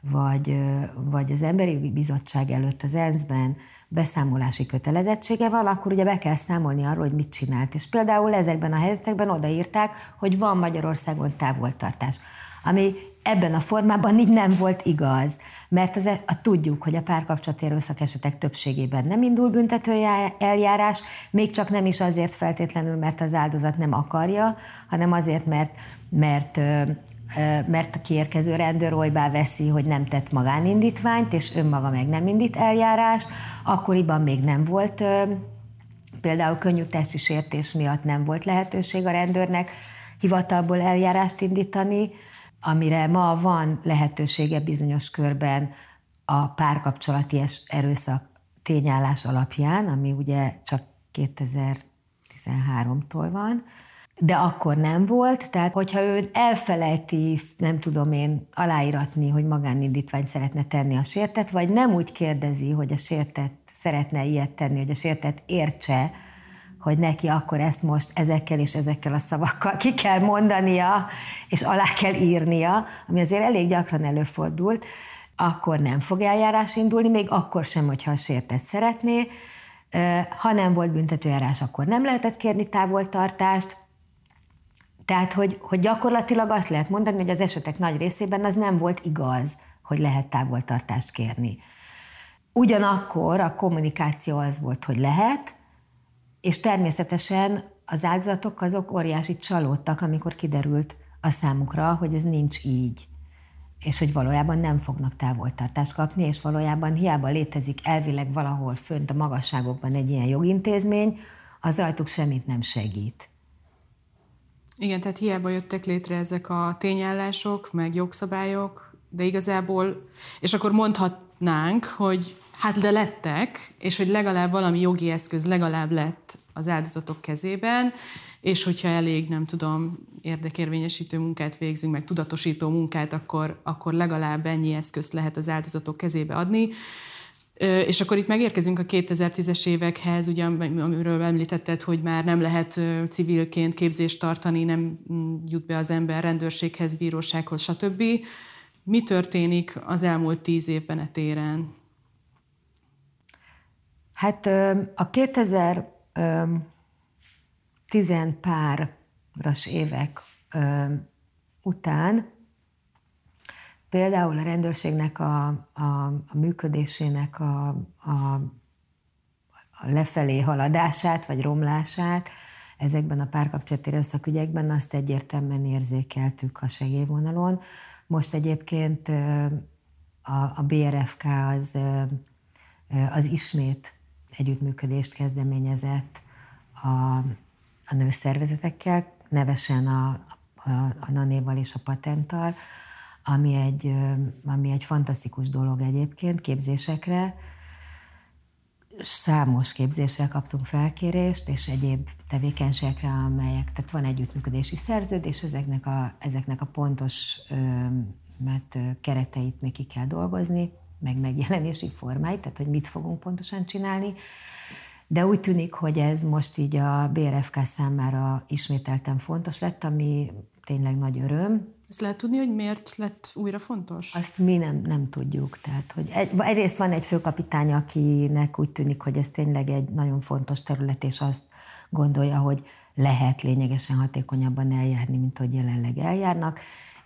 vagy, vagy az Emberi Jogi Bizottság előtt az ENSZ-ben beszámolási kötelezettsége van, akkor ugye be kell számolni arról, hogy mit csinált. És például ezekben a helyzetekben odaírták, hogy van Magyarországon távoltartás, ami ebben a formában így nem volt igaz, mert az, a, tudjuk, hogy a párkapcsolati erőszak esetek többségében nem indul büntető eljárás, még csak nem is azért feltétlenül, mert az áldozat nem akarja, hanem azért, mert, mert mert a kiérkező rendőr olybá veszi, hogy nem tett magánindítványt, és önmaga meg nem indít eljárás. Akkoriban még nem volt, például könnyű testi sértés miatt nem volt lehetőség a rendőrnek hivatalból eljárást indítani, amire ma van lehetősége bizonyos körben a párkapcsolati erőszak tényállás alapján, ami ugye csak 2013-tól van, de akkor nem volt, tehát hogyha ő elfelejti, nem tudom én, aláíratni, hogy magánindítványt szeretne tenni a sértet, vagy nem úgy kérdezi, hogy a sértet szeretne ilyet tenni, hogy a sértet értse, hogy neki akkor ezt most ezekkel és ezekkel a szavakkal ki kell mondania, és alá kell írnia, ami azért elég gyakran előfordult, akkor nem fog eljárás indulni, még akkor sem, hogyha a sértet szeretné. Ha nem volt büntetőjárás, akkor nem lehetett kérni távoltartást, Tehát, hogy, hogy gyakorlatilag azt lehet mondani, hogy az esetek nagy részében az nem volt igaz, hogy lehet távoltartást kérni. Ugyanakkor a kommunikáció az volt, hogy lehet, és természetesen az áldozatok azok óriási csalódtak, amikor kiderült a számukra, hogy ez nincs így és hogy valójában nem fognak távoltartást kapni, és valójában hiába létezik elvileg valahol fönt a magasságokban egy ilyen jogintézmény, az rajtuk semmit nem segít. Igen, tehát hiába jöttek létre ezek a tényállások, meg jogszabályok, de igazából, és akkor mondhatnánk, hogy hát de lettek, és hogy legalább valami jogi eszköz legalább lett az áldozatok kezében, és hogyha elég, nem tudom, érdekérvényesítő munkát végzünk, meg tudatosító munkát, akkor, akkor legalább ennyi eszközt lehet az áldozatok kezébe adni. És akkor itt megérkezünk a 2010-es évekhez, ugye, amiről említetted, hogy már nem lehet civilként képzést tartani, nem mm, jut be az ember rendőrséghez, bírósághoz, stb. Mi történik az elmúlt tíz évben e téren? Hát a 2000 tizenpáras évek után például a rendőrségnek a, a, a működésének a, a, a lefelé haladását, vagy romlását ezekben a párkapcsolati erőszakügyekben azt egyértelműen érzékeltük a segélyvonalon. Most egyébként a, a BRFK az, az ismét együttműködést kezdeményezett a, a nőszervezetekkel, nevesen a, a, a Nanéval és a Patenttal, ami egy, ami egy fantasztikus dolog egyébként képzésekre. Számos képzésre kaptunk felkérést, és egyéb tevékenységekre, amelyek, tehát van együttműködési szerződés, ezeknek a, ezeknek a pontos mert kereteit még ki kell dolgozni, meg megjelenési formáit, tehát hogy mit fogunk pontosan csinálni de úgy tűnik, hogy ez most így a BRFK számára ismételten fontos lett, ami tényleg nagy öröm. Ezt lehet tudni, hogy miért lett újra fontos? Azt mi nem, nem tudjuk. Tehát, hogy egy, egyrészt van egy főkapitány, akinek úgy tűnik, hogy ez tényleg egy nagyon fontos terület, és azt gondolja, hogy lehet lényegesen hatékonyabban eljárni, mint hogy jelenleg eljárnak,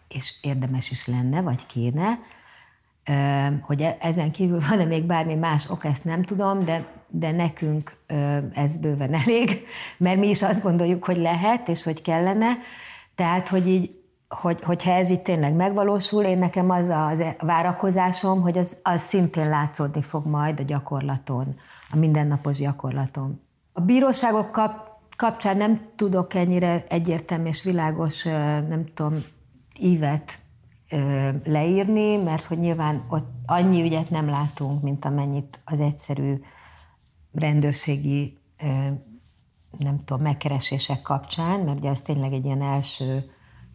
és érdemes is lenne, vagy kéne. Hogy e, ezen kívül van-e még bármi más ok, ezt nem tudom, de de nekünk ez bőven elég, mert mi is azt gondoljuk, hogy lehet, és hogy kellene. Tehát, hogy így, hogy, hogyha ez itt tényleg megvalósul, én nekem az a várakozásom, hogy az, az szintén látszódni fog majd a gyakorlaton, a mindennapos gyakorlaton. A bíróságok kap, kapcsán nem tudok ennyire egyértelmű és világos, nem tudom, ívet leírni, mert hogy nyilván ott annyi ügyet nem látunk, mint amennyit az egyszerű rendőrségi nem tudom, megkeresések kapcsán, mert ugye ez tényleg egy ilyen első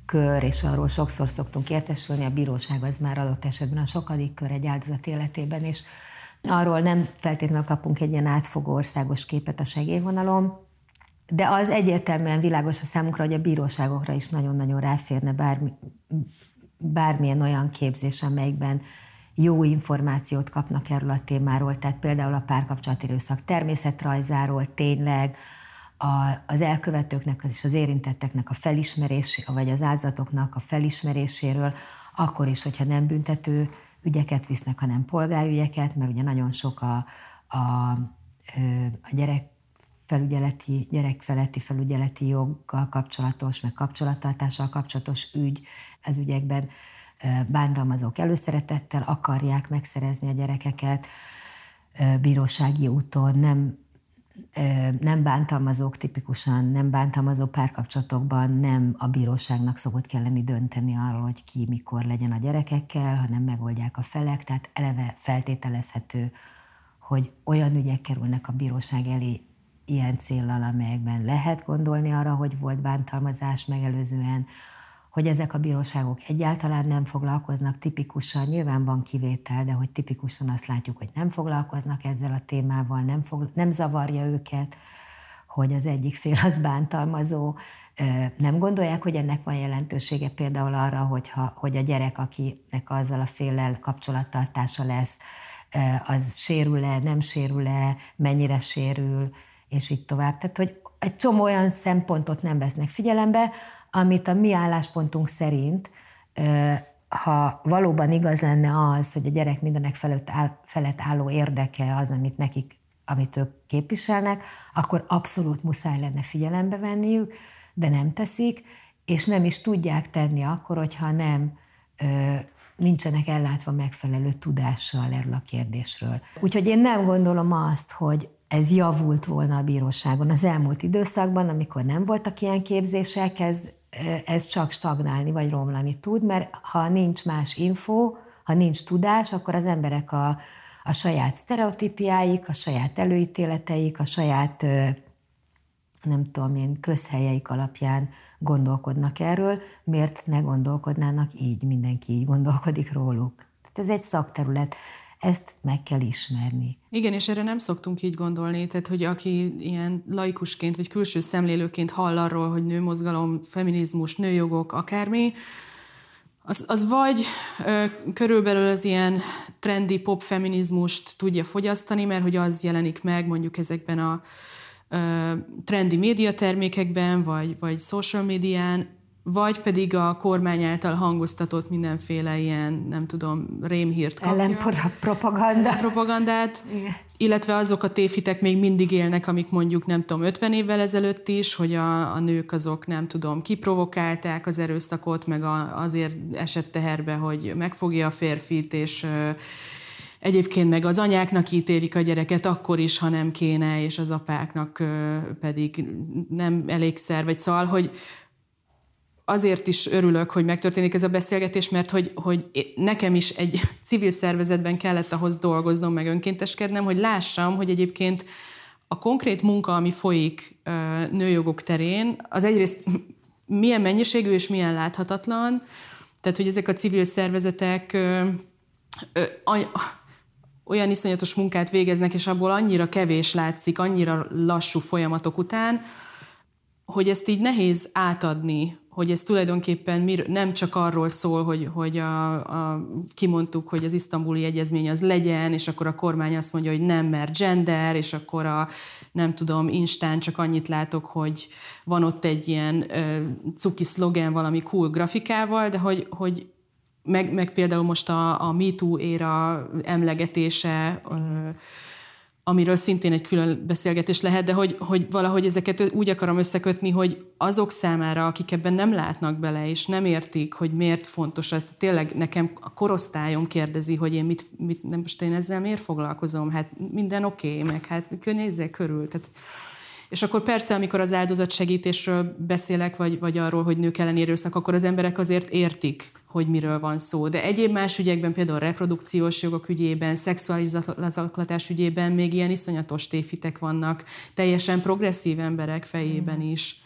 kör, és arról sokszor szoktunk értesülni, a bíróság az már adott esetben a sokadik kör egy áldozat életében, és arról nem feltétlenül kapunk egy ilyen átfogó országos képet a segélyvonalon, de az egyértelműen világos a számunkra, hogy a bíróságokra is nagyon-nagyon ráférne bármi, bármilyen olyan képzés, amelyikben jó információt kapnak erről a témáról, tehát például a párkapcsolati erőszak természetrajzáról, tényleg a, az elkövetőknek és az érintetteknek a felismerés, vagy az áldozatoknak a felismeréséről, akkor is, hogyha nem büntető ügyeket visznek, hanem polgárügyeket, mert ugye nagyon sok a, a, a gyerek felügyeleti, gyerekfeletti felügyeleti joggal kapcsolatos, meg kapcsolattartással kapcsolatos ügy ez ügyekben bántalmazók előszeretettel akarják megszerezni a gyerekeket bírósági úton, nem, nem bántalmazók tipikusan, nem bántalmazó párkapcsolatokban nem a bíróságnak szokott kelleni dönteni arról, hogy ki mikor legyen a gyerekekkel, hanem megoldják a felek, tehát eleve feltételezhető, hogy olyan ügyek kerülnek a bíróság elé ilyen céllal, amelyekben lehet gondolni arra, hogy volt bántalmazás megelőzően, hogy ezek a bíróságok egyáltalán nem foglalkoznak tipikusan, nyilván van kivétel, de hogy tipikusan azt látjuk, hogy nem foglalkoznak ezzel a témával, nem, fog, nem zavarja őket, hogy az egyik fél az bántalmazó, nem gondolják, hogy ennek van jelentősége például arra, hogyha, hogy a gyerek, akinek azzal a féllel kapcsolattartása lesz, az sérül-e, nem sérül-e, mennyire sérül, és így tovább. Tehát, hogy egy csomó olyan szempontot nem vesznek figyelembe, amit a mi álláspontunk szerint, ha valóban igaz lenne az, hogy a gyerek mindenek felett, áll, felett álló érdeke az, amit nekik, amit ők képviselnek, akkor abszolút muszáj lenne figyelembe venniük, de nem teszik, és nem is tudják tenni akkor, hogyha nem nincsenek ellátva megfelelő tudással erről a kérdésről. Úgyhogy én nem gondolom azt, hogy ez javult volna a bíróságon. Az elmúlt időszakban, amikor nem voltak ilyen képzések, ez, ez csak stagnálni vagy romlani tud, mert ha nincs más info, ha nincs tudás, akkor az emberek a, a saját sztereotípiáik, a saját előítéleteik, a saját nem tudom én, közhelyeik alapján gondolkodnak erről, miért ne gondolkodnának így, mindenki így gondolkodik róluk. Tehát ez egy szakterület, ezt meg kell ismerni. Igen, és erre nem szoktunk így gondolni, tehát hogy aki ilyen laikusként vagy külső szemlélőként hall arról, hogy nőmozgalom, feminizmus, nőjogok, akármi, az, az vagy ö, körülbelül az ilyen trendi pop feminizmust tudja fogyasztani, mert hogy az jelenik meg mondjuk ezekben a trendi médiatermékekben, vagy, vagy social médián, vagy pedig a kormány által hangoztatott mindenféle ilyen, nem tudom, rémhírt kapja. Ellenpropaganda. Ellenpropagandát, illetve azok a tévhitek még mindig élnek, amik mondjuk nem tudom, 50 évvel ezelőtt is, hogy a, a nők azok nem tudom, kiprovokálták az erőszakot, meg a, azért esett teherbe, hogy megfogja a férfit, és Egyébként meg az anyáknak ítélik a gyereket akkor is, ha nem kéne, és az apáknak pedig nem elégszer, vagy szóval, hogy azért is örülök, hogy megtörténik ez a beszélgetés, mert hogy, hogy nekem is egy civil szervezetben kellett ahhoz dolgoznom, meg önkénteskednem, hogy lássam, hogy egyébként a konkrét munka, ami folyik nőjogok terén, az egyrészt milyen mennyiségű és milyen láthatatlan, tehát hogy ezek a civil szervezetek olyan iszonyatos munkát végeznek, és abból annyira kevés látszik, annyira lassú folyamatok után, hogy ezt így nehéz átadni, hogy ez tulajdonképpen mir, nem csak arról szól, hogy, hogy a, a, kimondtuk, hogy az isztambuli egyezmény az legyen, és akkor a kormány azt mondja, hogy nem, mert gender, és akkor a, nem tudom, Instán csak annyit látok, hogy van ott egy ilyen ö, cuki szlogen valami cool grafikával, de hogy, hogy meg, meg például most a, a MeToo éra emlegetése, amiről szintén egy külön beszélgetés lehet, de hogy, hogy valahogy ezeket úgy akarom összekötni, hogy azok számára, akik ebben nem látnak bele, és nem értik, hogy miért fontos ez, tényleg nekem a korosztályom kérdezi, hogy én mit, mit nem most én ezzel miért foglalkozom, hát minden oké, okay, meg hát nézzél körül, tehát és akkor persze, amikor az áldozatsegítésről beszélek, vagy, vagy arról, hogy nők elleni erőszak, akkor az emberek azért értik, hogy miről van szó. De egyéb más ügyekben, például reprodukciós jogok ügyében, szexuális zaklatás ügyében még ilyen iszonyatos téfitek vannak, teljesen progresszív emberek fejében mm. is.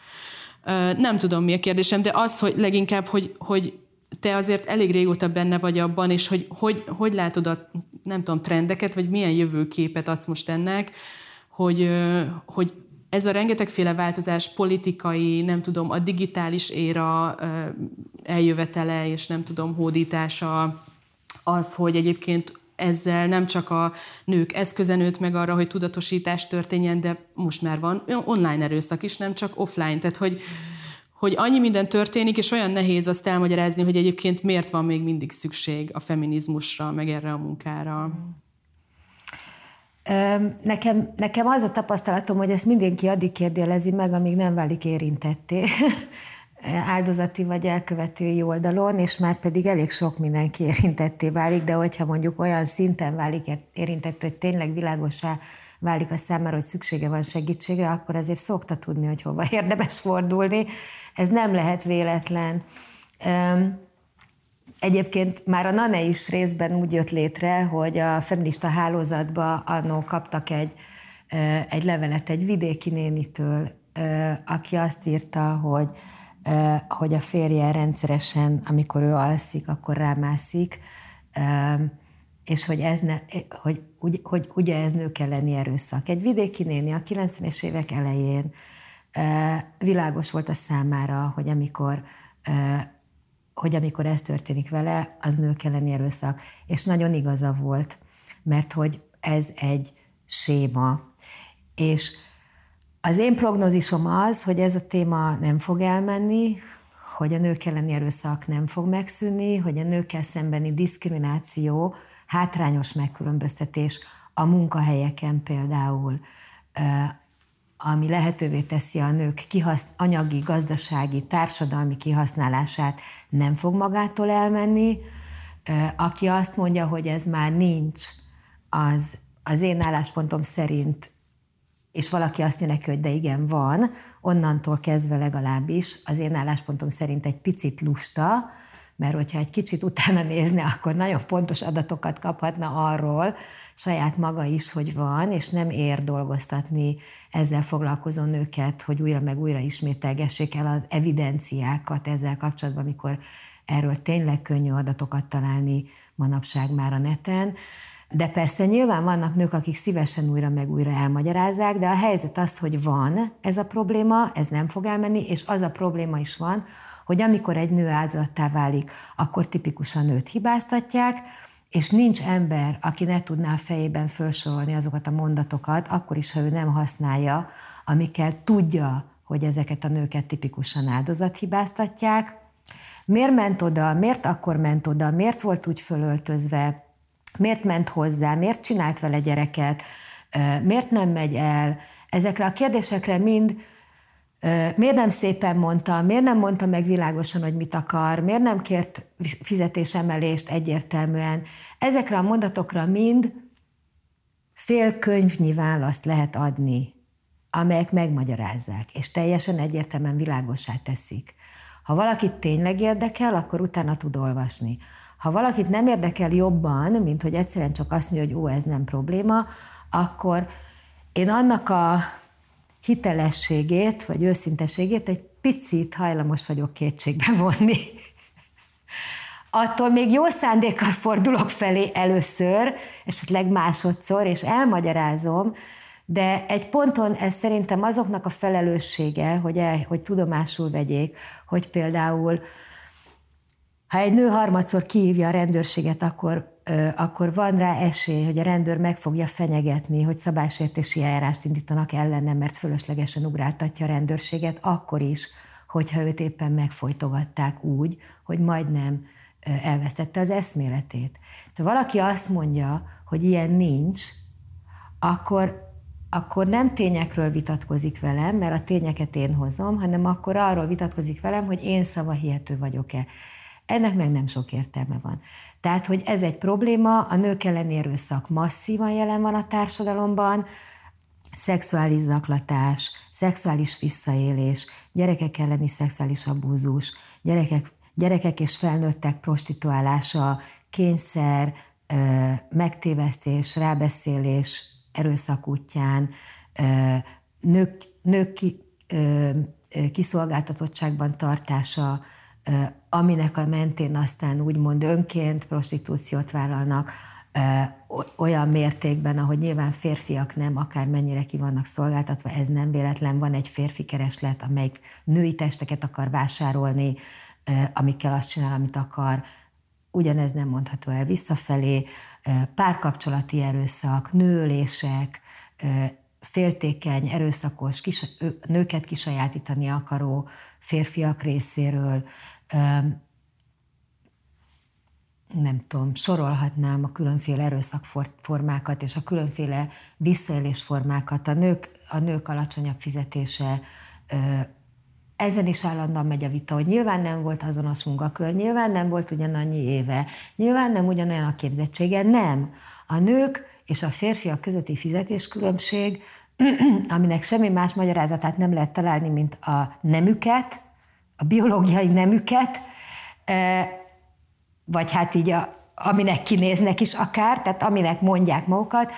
Nem tudom, mi a kérdésem, de az, hogy leginkább, hogy, hogy te azért elég régóta benne vagy abban, és hogy hogy, hogy látod a, nem tudom, trendeket, vagy milyen jövőképet adsz most ennek, hogy, hogy ez a rengetegféle változás politikai, nem tudom, a digitális éra eljövetele és nem tudom, hódítása az, hogy egyébként ezzel nem csak a nők eszközenőt meg arra, hogy tudatosítás történjen, de most már van online erőszak is, nem csak offline. Tehát, hogy, hogy annyi minden történik, és olyan nehéz azt elmagyarázni, hogy egyébként miért van még mindig szükség a feminizmusra, meg erre a munkára. Nekem, nekem az a tapasztalatom, hogy ezt mindenki addig kérdélezi meg, amíg nem válik érintetté áldozati vagy elkövetői oldalon, és már pedig elég sok mindenki érintetté válik, de hogyha mondjuk olyan szinten válik érintett, hogy tényleg világosá válik a számára, hogy szüksége van segítségre, akkor azért szokta tudni, hogy hova érdemes fordulni. Ez nem lehet véletlen. Egyébként már a NANE is részben úgy jött létre, hogy a feminista hálózatba annó kaptak egy, egy levelet egy vidéki nénitől, aki azt írta, hogy, hogy a férje rendszeresen, amikor ő alszik, akkor rámászik, és hogy, ez ne, hogy, hogy, hogy ugye ez nők elleni erőszak. Egy vidéki néni a 90-es évek elején világos volt a számára, hogy amikor hogy amikor ez történik vele, az nők elleni erőszak. És nagyon igaza volt, mert hogy ez egy séma. És az én prognózisom az, hogy ez a téma nem fog elmenni, hogy a nők elleni erőszak nem fog megszűnni, hogy a nőkkel szembeni diszkrimináció, hátrányos megkülönböztetés a munkahelyeken például, ami lehetővé teszi a nők kihasz, anyagi, gazdasági, társadalmi kihasználását, nem fog magától elmenni. Aki azt mondja, hogy ez már nincs, az az én álláspontom szerint, és valaki azt mondja hogy de igen, van, onnantól kezdve legalábbis az én álláspontom szerint egy picit lusta, mert hogyha egy kicsit utána nézne, akkor nagyon pontos adatokat kaphatna arról saját maga is, hogy van, és nem ér dolgoztatni ezzel foglalkozó nőket, hogy újra meg újra ismételgessék el az evidenciákat ezzel kapcsolatban, amikor erről tényleg könnyű adatokat találni manapság már a neten. De persze nyilván vannak nők, akik szívesen újra meg újra elmagyarázzák, de a helyzet az, hogy van ez a probléma, ez nem fog elmenni, és az a probléma is van, hogy amikor egy nő áldozattá válik, akkor tipikusan nőt hibáztatják, és nincs ember, aki ne tudná a fejében felsorolni azokat a mondatokat, akkor is, ha ő nem használja, amikkel tudja, hogy ezeket a nőket tipikusan áldozathibáztatják. Miért ment oda, miért akkor ment oda, miért volt úgy fölöltözve, miért ment hozzá, miért csinált vele gyereket, miért nem megy el. Ezekre a kérdésekre mind miért nem szépen mondta, miért nem mondta meg világosan, hogy mit akar, miért nem kért fizetésemelést egyértelműen. Ezekre a mondatokra mind fél könyvnyi választ lehet adni, amelyek megmagyarázzák, és teljesen egyértelműen világosá teszik. Ha valakit tényleg érdekel, akkor utána tud olvasni. Ha valakit nem érdekel jobban, mint hogy egyszerűen csak azt mondja, hogy ó, ez nem probléma, akkor én annak a hitelességét, vagy őszintességét egy picit hajlamos vagyok kétségbe vonni. Attól még jó szándékkal fordulok felé először, esetleg másodszor, és elmagyarázom, de egy ponton ez szerintem azoknak a felelőssége, hogy, el, hogy tudomásul vegyék, hogy például ha egy nő harmadszor kiívja a rendőrséget, akkor akkor van rá esély, hogy a rendőr meg fogja fenyegetni, hogy szabálysértési eljárást indítanak ellene, mert fölöslegesen ugráltatja a rendőrséget, akkor is, hogyha őt éppen megfojtogatták úgy, hogy majdnem elvesztette az eszméletét. Ha valaki azt mondja, hogy ilyen nincs, akkor, akkor nem tényekről vitatkozik velem, mert a tényeket én hozom, hanem akkor arról vitatkozik velem, hogy én szavahihető vagyok-e. Ennek meg nem sok értelme van. Tehát, hogy ez egy probléma, a nők elleni erőszak masszívan jelen van a társadalomban, szexuális zaklatás, szexuális visszaélés, gyerekek elleni szexuális abúzus, gyerekek, gyerekek és felnőttek prostituálása, kényszer, megtévesztés, rábeszélés erőszak útján, nők, nők kiszolgáltatottságban tartása, aminek a mentén aztán úgymond önként prostitúciót vállalnak, olyan mértékben, ahogy nyilván férfiak nem, akár mennyire ki vannak szolgáltatva, ez nem véletlen, van egy férfi kereslet, amelyik női testeket akar vásárolni, amikkel azt csinál, amit akar, ugyanez nem mondható el visszafelé, párkapcsolati erőszak, nőlések, féltékeny, erőszakos, kis, nőket kisajátítani akaró férfiak részéről, nem tudom, sorolhatnám a különféle erőszakformákat és a különféle visszaélésformákat, a nők, a nők alacsonyabb fizetése, ezen is állandóan megy a vita, hogy nyilván nem volt azonos munkakör, nyilván nem volt ugyanannyi éve, nyilván nem ugyanolyan a képzettsége, nem. A nők és a férfiak közötti fizetéskülönbség, aminek semmi más magyarázatát nem lehet találni, mint a nemüket, a biológiai nemüket, vagy hát így a, aminek kinéznek is akár, tehát aminek mondják magukat,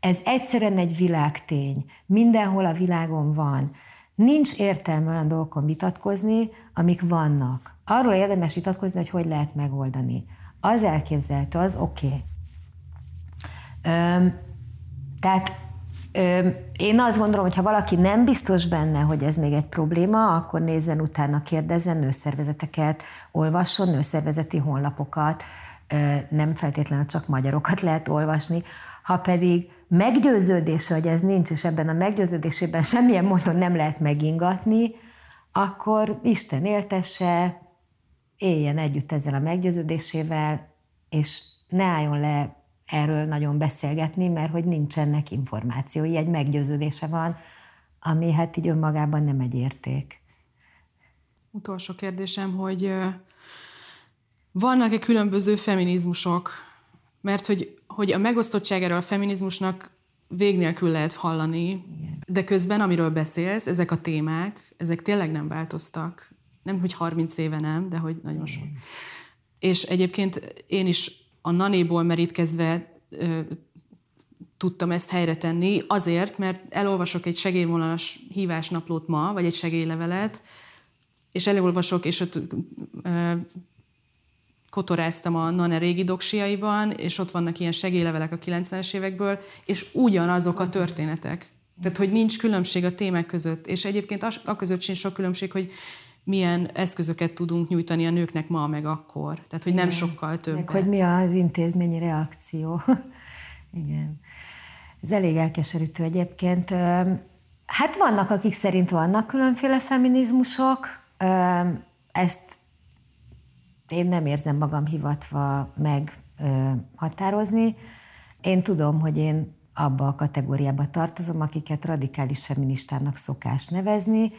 ez egyszerűen egy világtény. Mindenhol a világon van. Nincs értelme olyan dolgokon vitatkozni, amik vannak. Arról érdemes vitatkozni, hogy hogy lehet megoldani. Az elképzelhető, az oké. Okay. Tehát én azt gondolom, hogy ha valaki nem biztos benne, hogy ez még egy probléma, akkor nézzen utána, kérdezzen nőszervezeteket, olvasson nőszervezeti honlapokat, nem feltétlenül csak magyarokat lehet olvasni, ha pedig meggyőződése, hogy ez nincs, és ebben a meggyőződésében semmilyen módon nem lehet megingatni, akkor Isten éltesse, éljen együtt ezzel a meggyőződésével, és ne álljon le erről nagyon beszélgetni, mert hogy nincsenek információi, egy meggyőződése van, ami hát így önmagában nem egy érték. Utolsó kérdésem, hogy vannak-e különböző feminizmusok? Mert hogy, hogy a megosztottságára a feminizmusnak vég nélkül lehet hallani, Igen. de közben, amiről beszélsz, ezek a témák, ezek tényleg nem változtak. Nem, hogy 30 éve nem, de hogy nagyon sok. És egyébként én is a nanéból merítkezve ö, tudtam ezt helyre tenni, azért, mert elolvasok egy segélyvonalas hívásnaplót ma, vagy egy segélylevelet, és elolvasok, és ott ö, kotoráztam a Nane régi doksiaiban, és ott vannak ilyen segélylevelek a 90-es évekből, és ugyanazok a történetek. Tehát, hogy nincs különbség a témák között. És egyébként a között sincs sok különbség, hogy milyen eszközöket tudunk nyújtani a nőknek ma, meg akkor. Tehát, hogy nem Igen. sokkal több. Meg hogy mi az intézményi reakció. Igen. Ez elég elkeserítő egyébként. Hát vannak, akik szerint vannak különféle feminizmusok. Ezt én nem érzem magam hivatva meghatározni. Én tudom, hogy én abba a kategóriába tartozom, akiket radikális feministának szokás nevezni.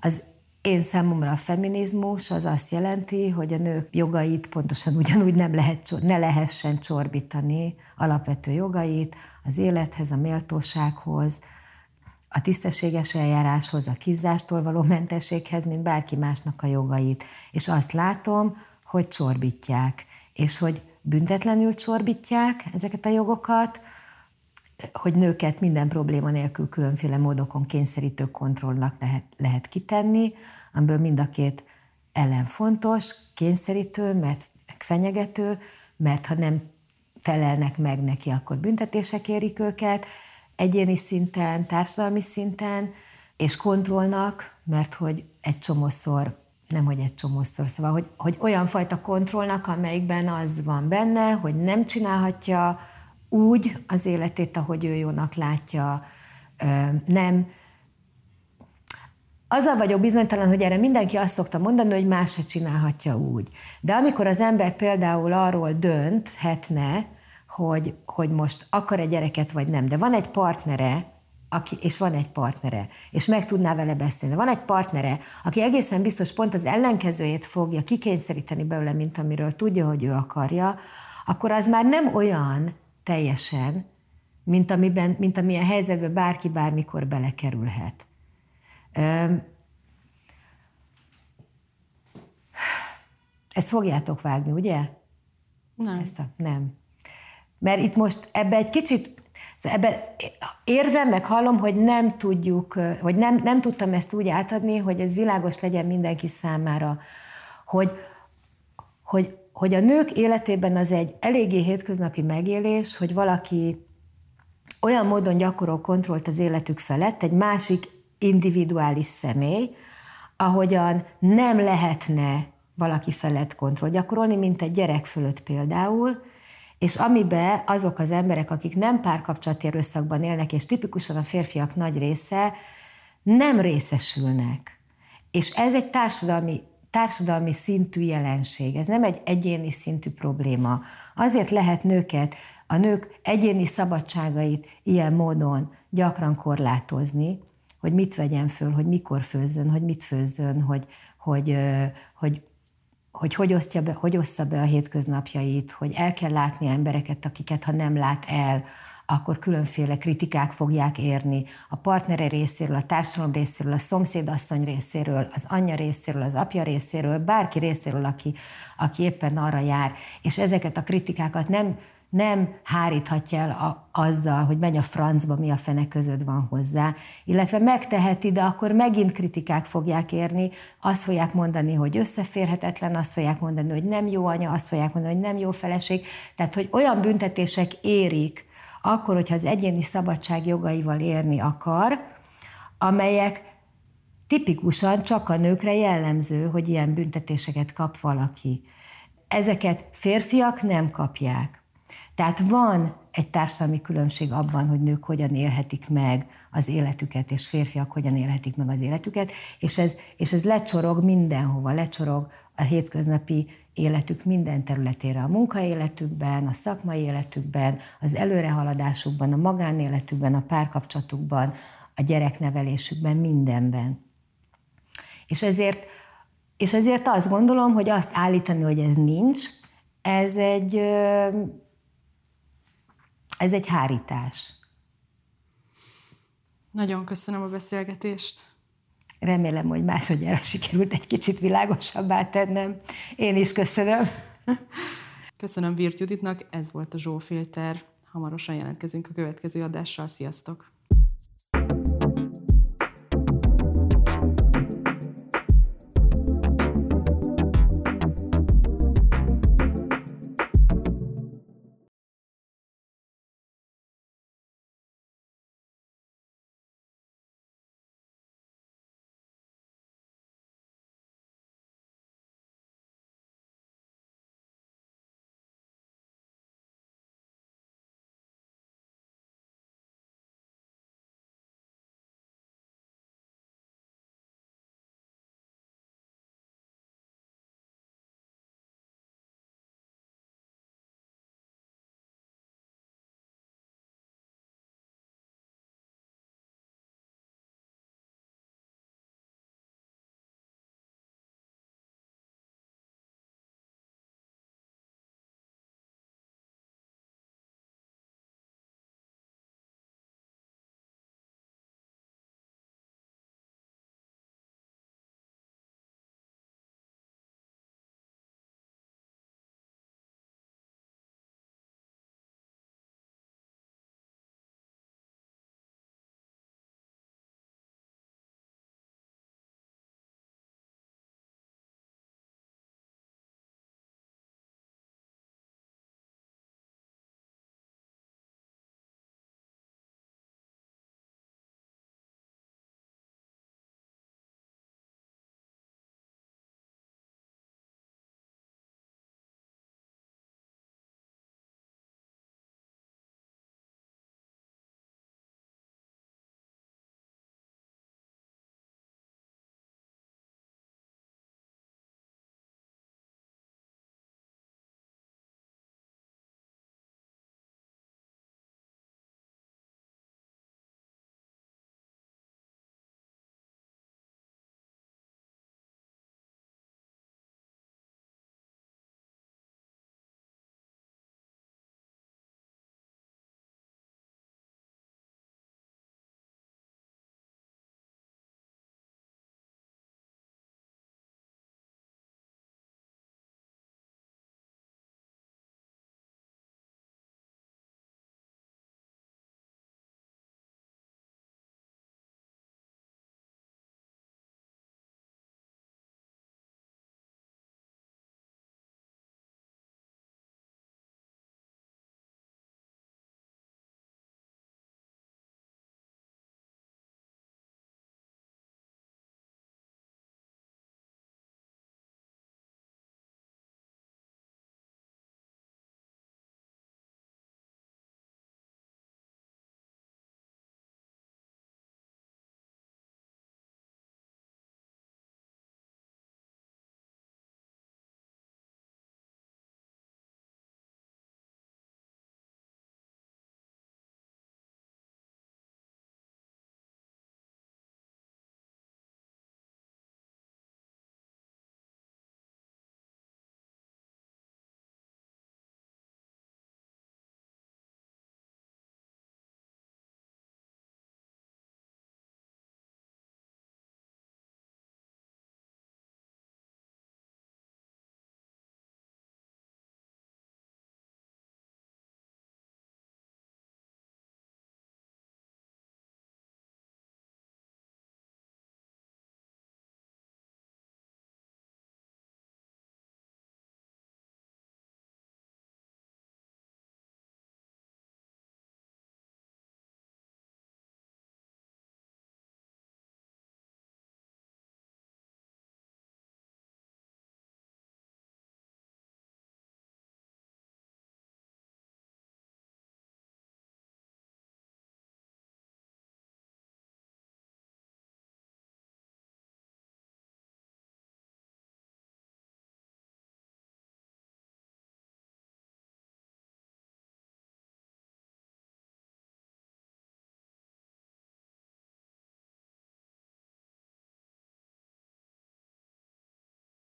Az én számomra a feminizmus az azt jelenti, hogy a nők jogait pontosan ugyanúgy nem lehet, ne lehessen csorbítani, alapvető jogait, az élethez, a méltósághoz, a tisztességes eljáráshoz, a kizzástól való mentességhez, mint bárki másnak a jogait. És azt látom, hogy csorbítják, és hogy büntetlenül csorbítják ezeket a jogokat, hogy nőket minden probléma nélkül különféle módokon kényszerítő kontrollnak lehet, lehet kitenni, amiből mind a két ellen fontos, kényszerítő, mert fenyegető, mert ha nem felelnek meg neki, akkor büntetések érik őket, egyéni szinten, társadalmi szinten, és kontrollnak, mert hogy egy csomószor, nem hogy egy csomószor, szóval, hogy, hogy olyan fajta kontrollnak, amelyikben az van benne, hogy nem csinálhatja úgy az életét, ahogy ő jónak látja, nem. Azzal vagyok bizonytalan, hogy erre mindenki azt szokta mondani, hogy más se csinálhatja úgy. De amikor az ember például arról dönthetne, hogy, hogy most akar egy gyereket, vagy nem, de van egy partnere, aki, és van egy partnere, és meg tudná vele beszélni. Van egy partnere, aki egészen biztos pont az ellenkezőjét fogja kikényszeríteni belőle, mint amiről tudja, hogy ő akarja, akkor az már nem olyan teljesen, mint, amiben, mint amilyen helyzetben bárki bármikor belekerülhet. Ezt fogjátok vágni, ugye? Nem. Ezt a, nem. Mert itt most ebbe egy kicsit, ebbe érzem, meg hallom, hogy nem tudjuk, hogy nem, nem tudtam ezt úgy átadni, hogy ez világos legyen mindenki számára, hogy, hogy, hogy a nők életében az egy eléggé hétköznapi megélés, hogy valaki olyan módon gyakorol kontrollt az életük felett, egy másik individuális személy, ahogyan nem lehetne valaki felett kontroll gyakorolni, mint egy gyerek fölött például, és amibe azok az emberek, akik nem párkapcsolati erőszakban élnek, és tipikusan a férfiak nagy része, nem részesülnek. És ez egy társadalmi, társadalmi szintű jelenség, ez nem egy egyéni szintű probléma. Azért lehet nőket, a nők egyéni szabadságait ilyen módon gyakran korlátozni, hogy mit vegyen föl, hogy mikor főzzön, hogy mit főzzön, hogy, hogy, hogy hogy hogy, osztja be, hogy ossza be a hétköznapjait, hogy el kell látni embereket, akiket ha nem lát el, akkor különféle kritikák fogják érni. A partnere részéről, a társadalom részéről, a szomszédasszony részéről, az anyja részéről, az apja részéről, bárki részéről, aki, aki éppen arra jár. És ezeket a kritikákat nem nem háríthatja el a, azzal, hogy megy a francba, mi a fene között van hozzá, illetve megteheti, de akkor megint kritikák fogják érni, azt fogják mondani, hogy összeférhetetlen, azt fogják mondani, hogy nem jó anya, azt fogják mondani, hogy nem jó feleség, tehát hogy olyan büntetések érik, akkor, hogyha az egyéni szabadság jogaival érni akar, amelyek tipikusan csak a nőkre jellemző, hogy ilyen büntetéseket kap valaki. Ezeket férfiak nem kapják. Tehát van egy társadalmi különbség abban, hogy nők hogyan élhetik meg az életüket, és férfiak hogyan élhetik meg az életüket, és ez, és ez lecsorog mindenhova, lecsorog a hétköznapi életük minden területére, a munkaéletükben, a szakmai életükben, az előrehaladásukban, a magánéletükben, a párkapcsolatukban, a gyereknevelésükben, mindenben. És ezért, és ezért azt gondolom, hogy azt állítani, hogy ez nincs, ez egy, ez egy hárítás. Nagyon köszönöm a beszélgetést. Remélem, hogy másodjára sikerült egy kicsit világosabbá tennem. Én is köszönöm. Köszönöm Virt Juditnak, ez volt a Zsófilter. Hamarosan jelentkezünk a következő adással. Sziasztok!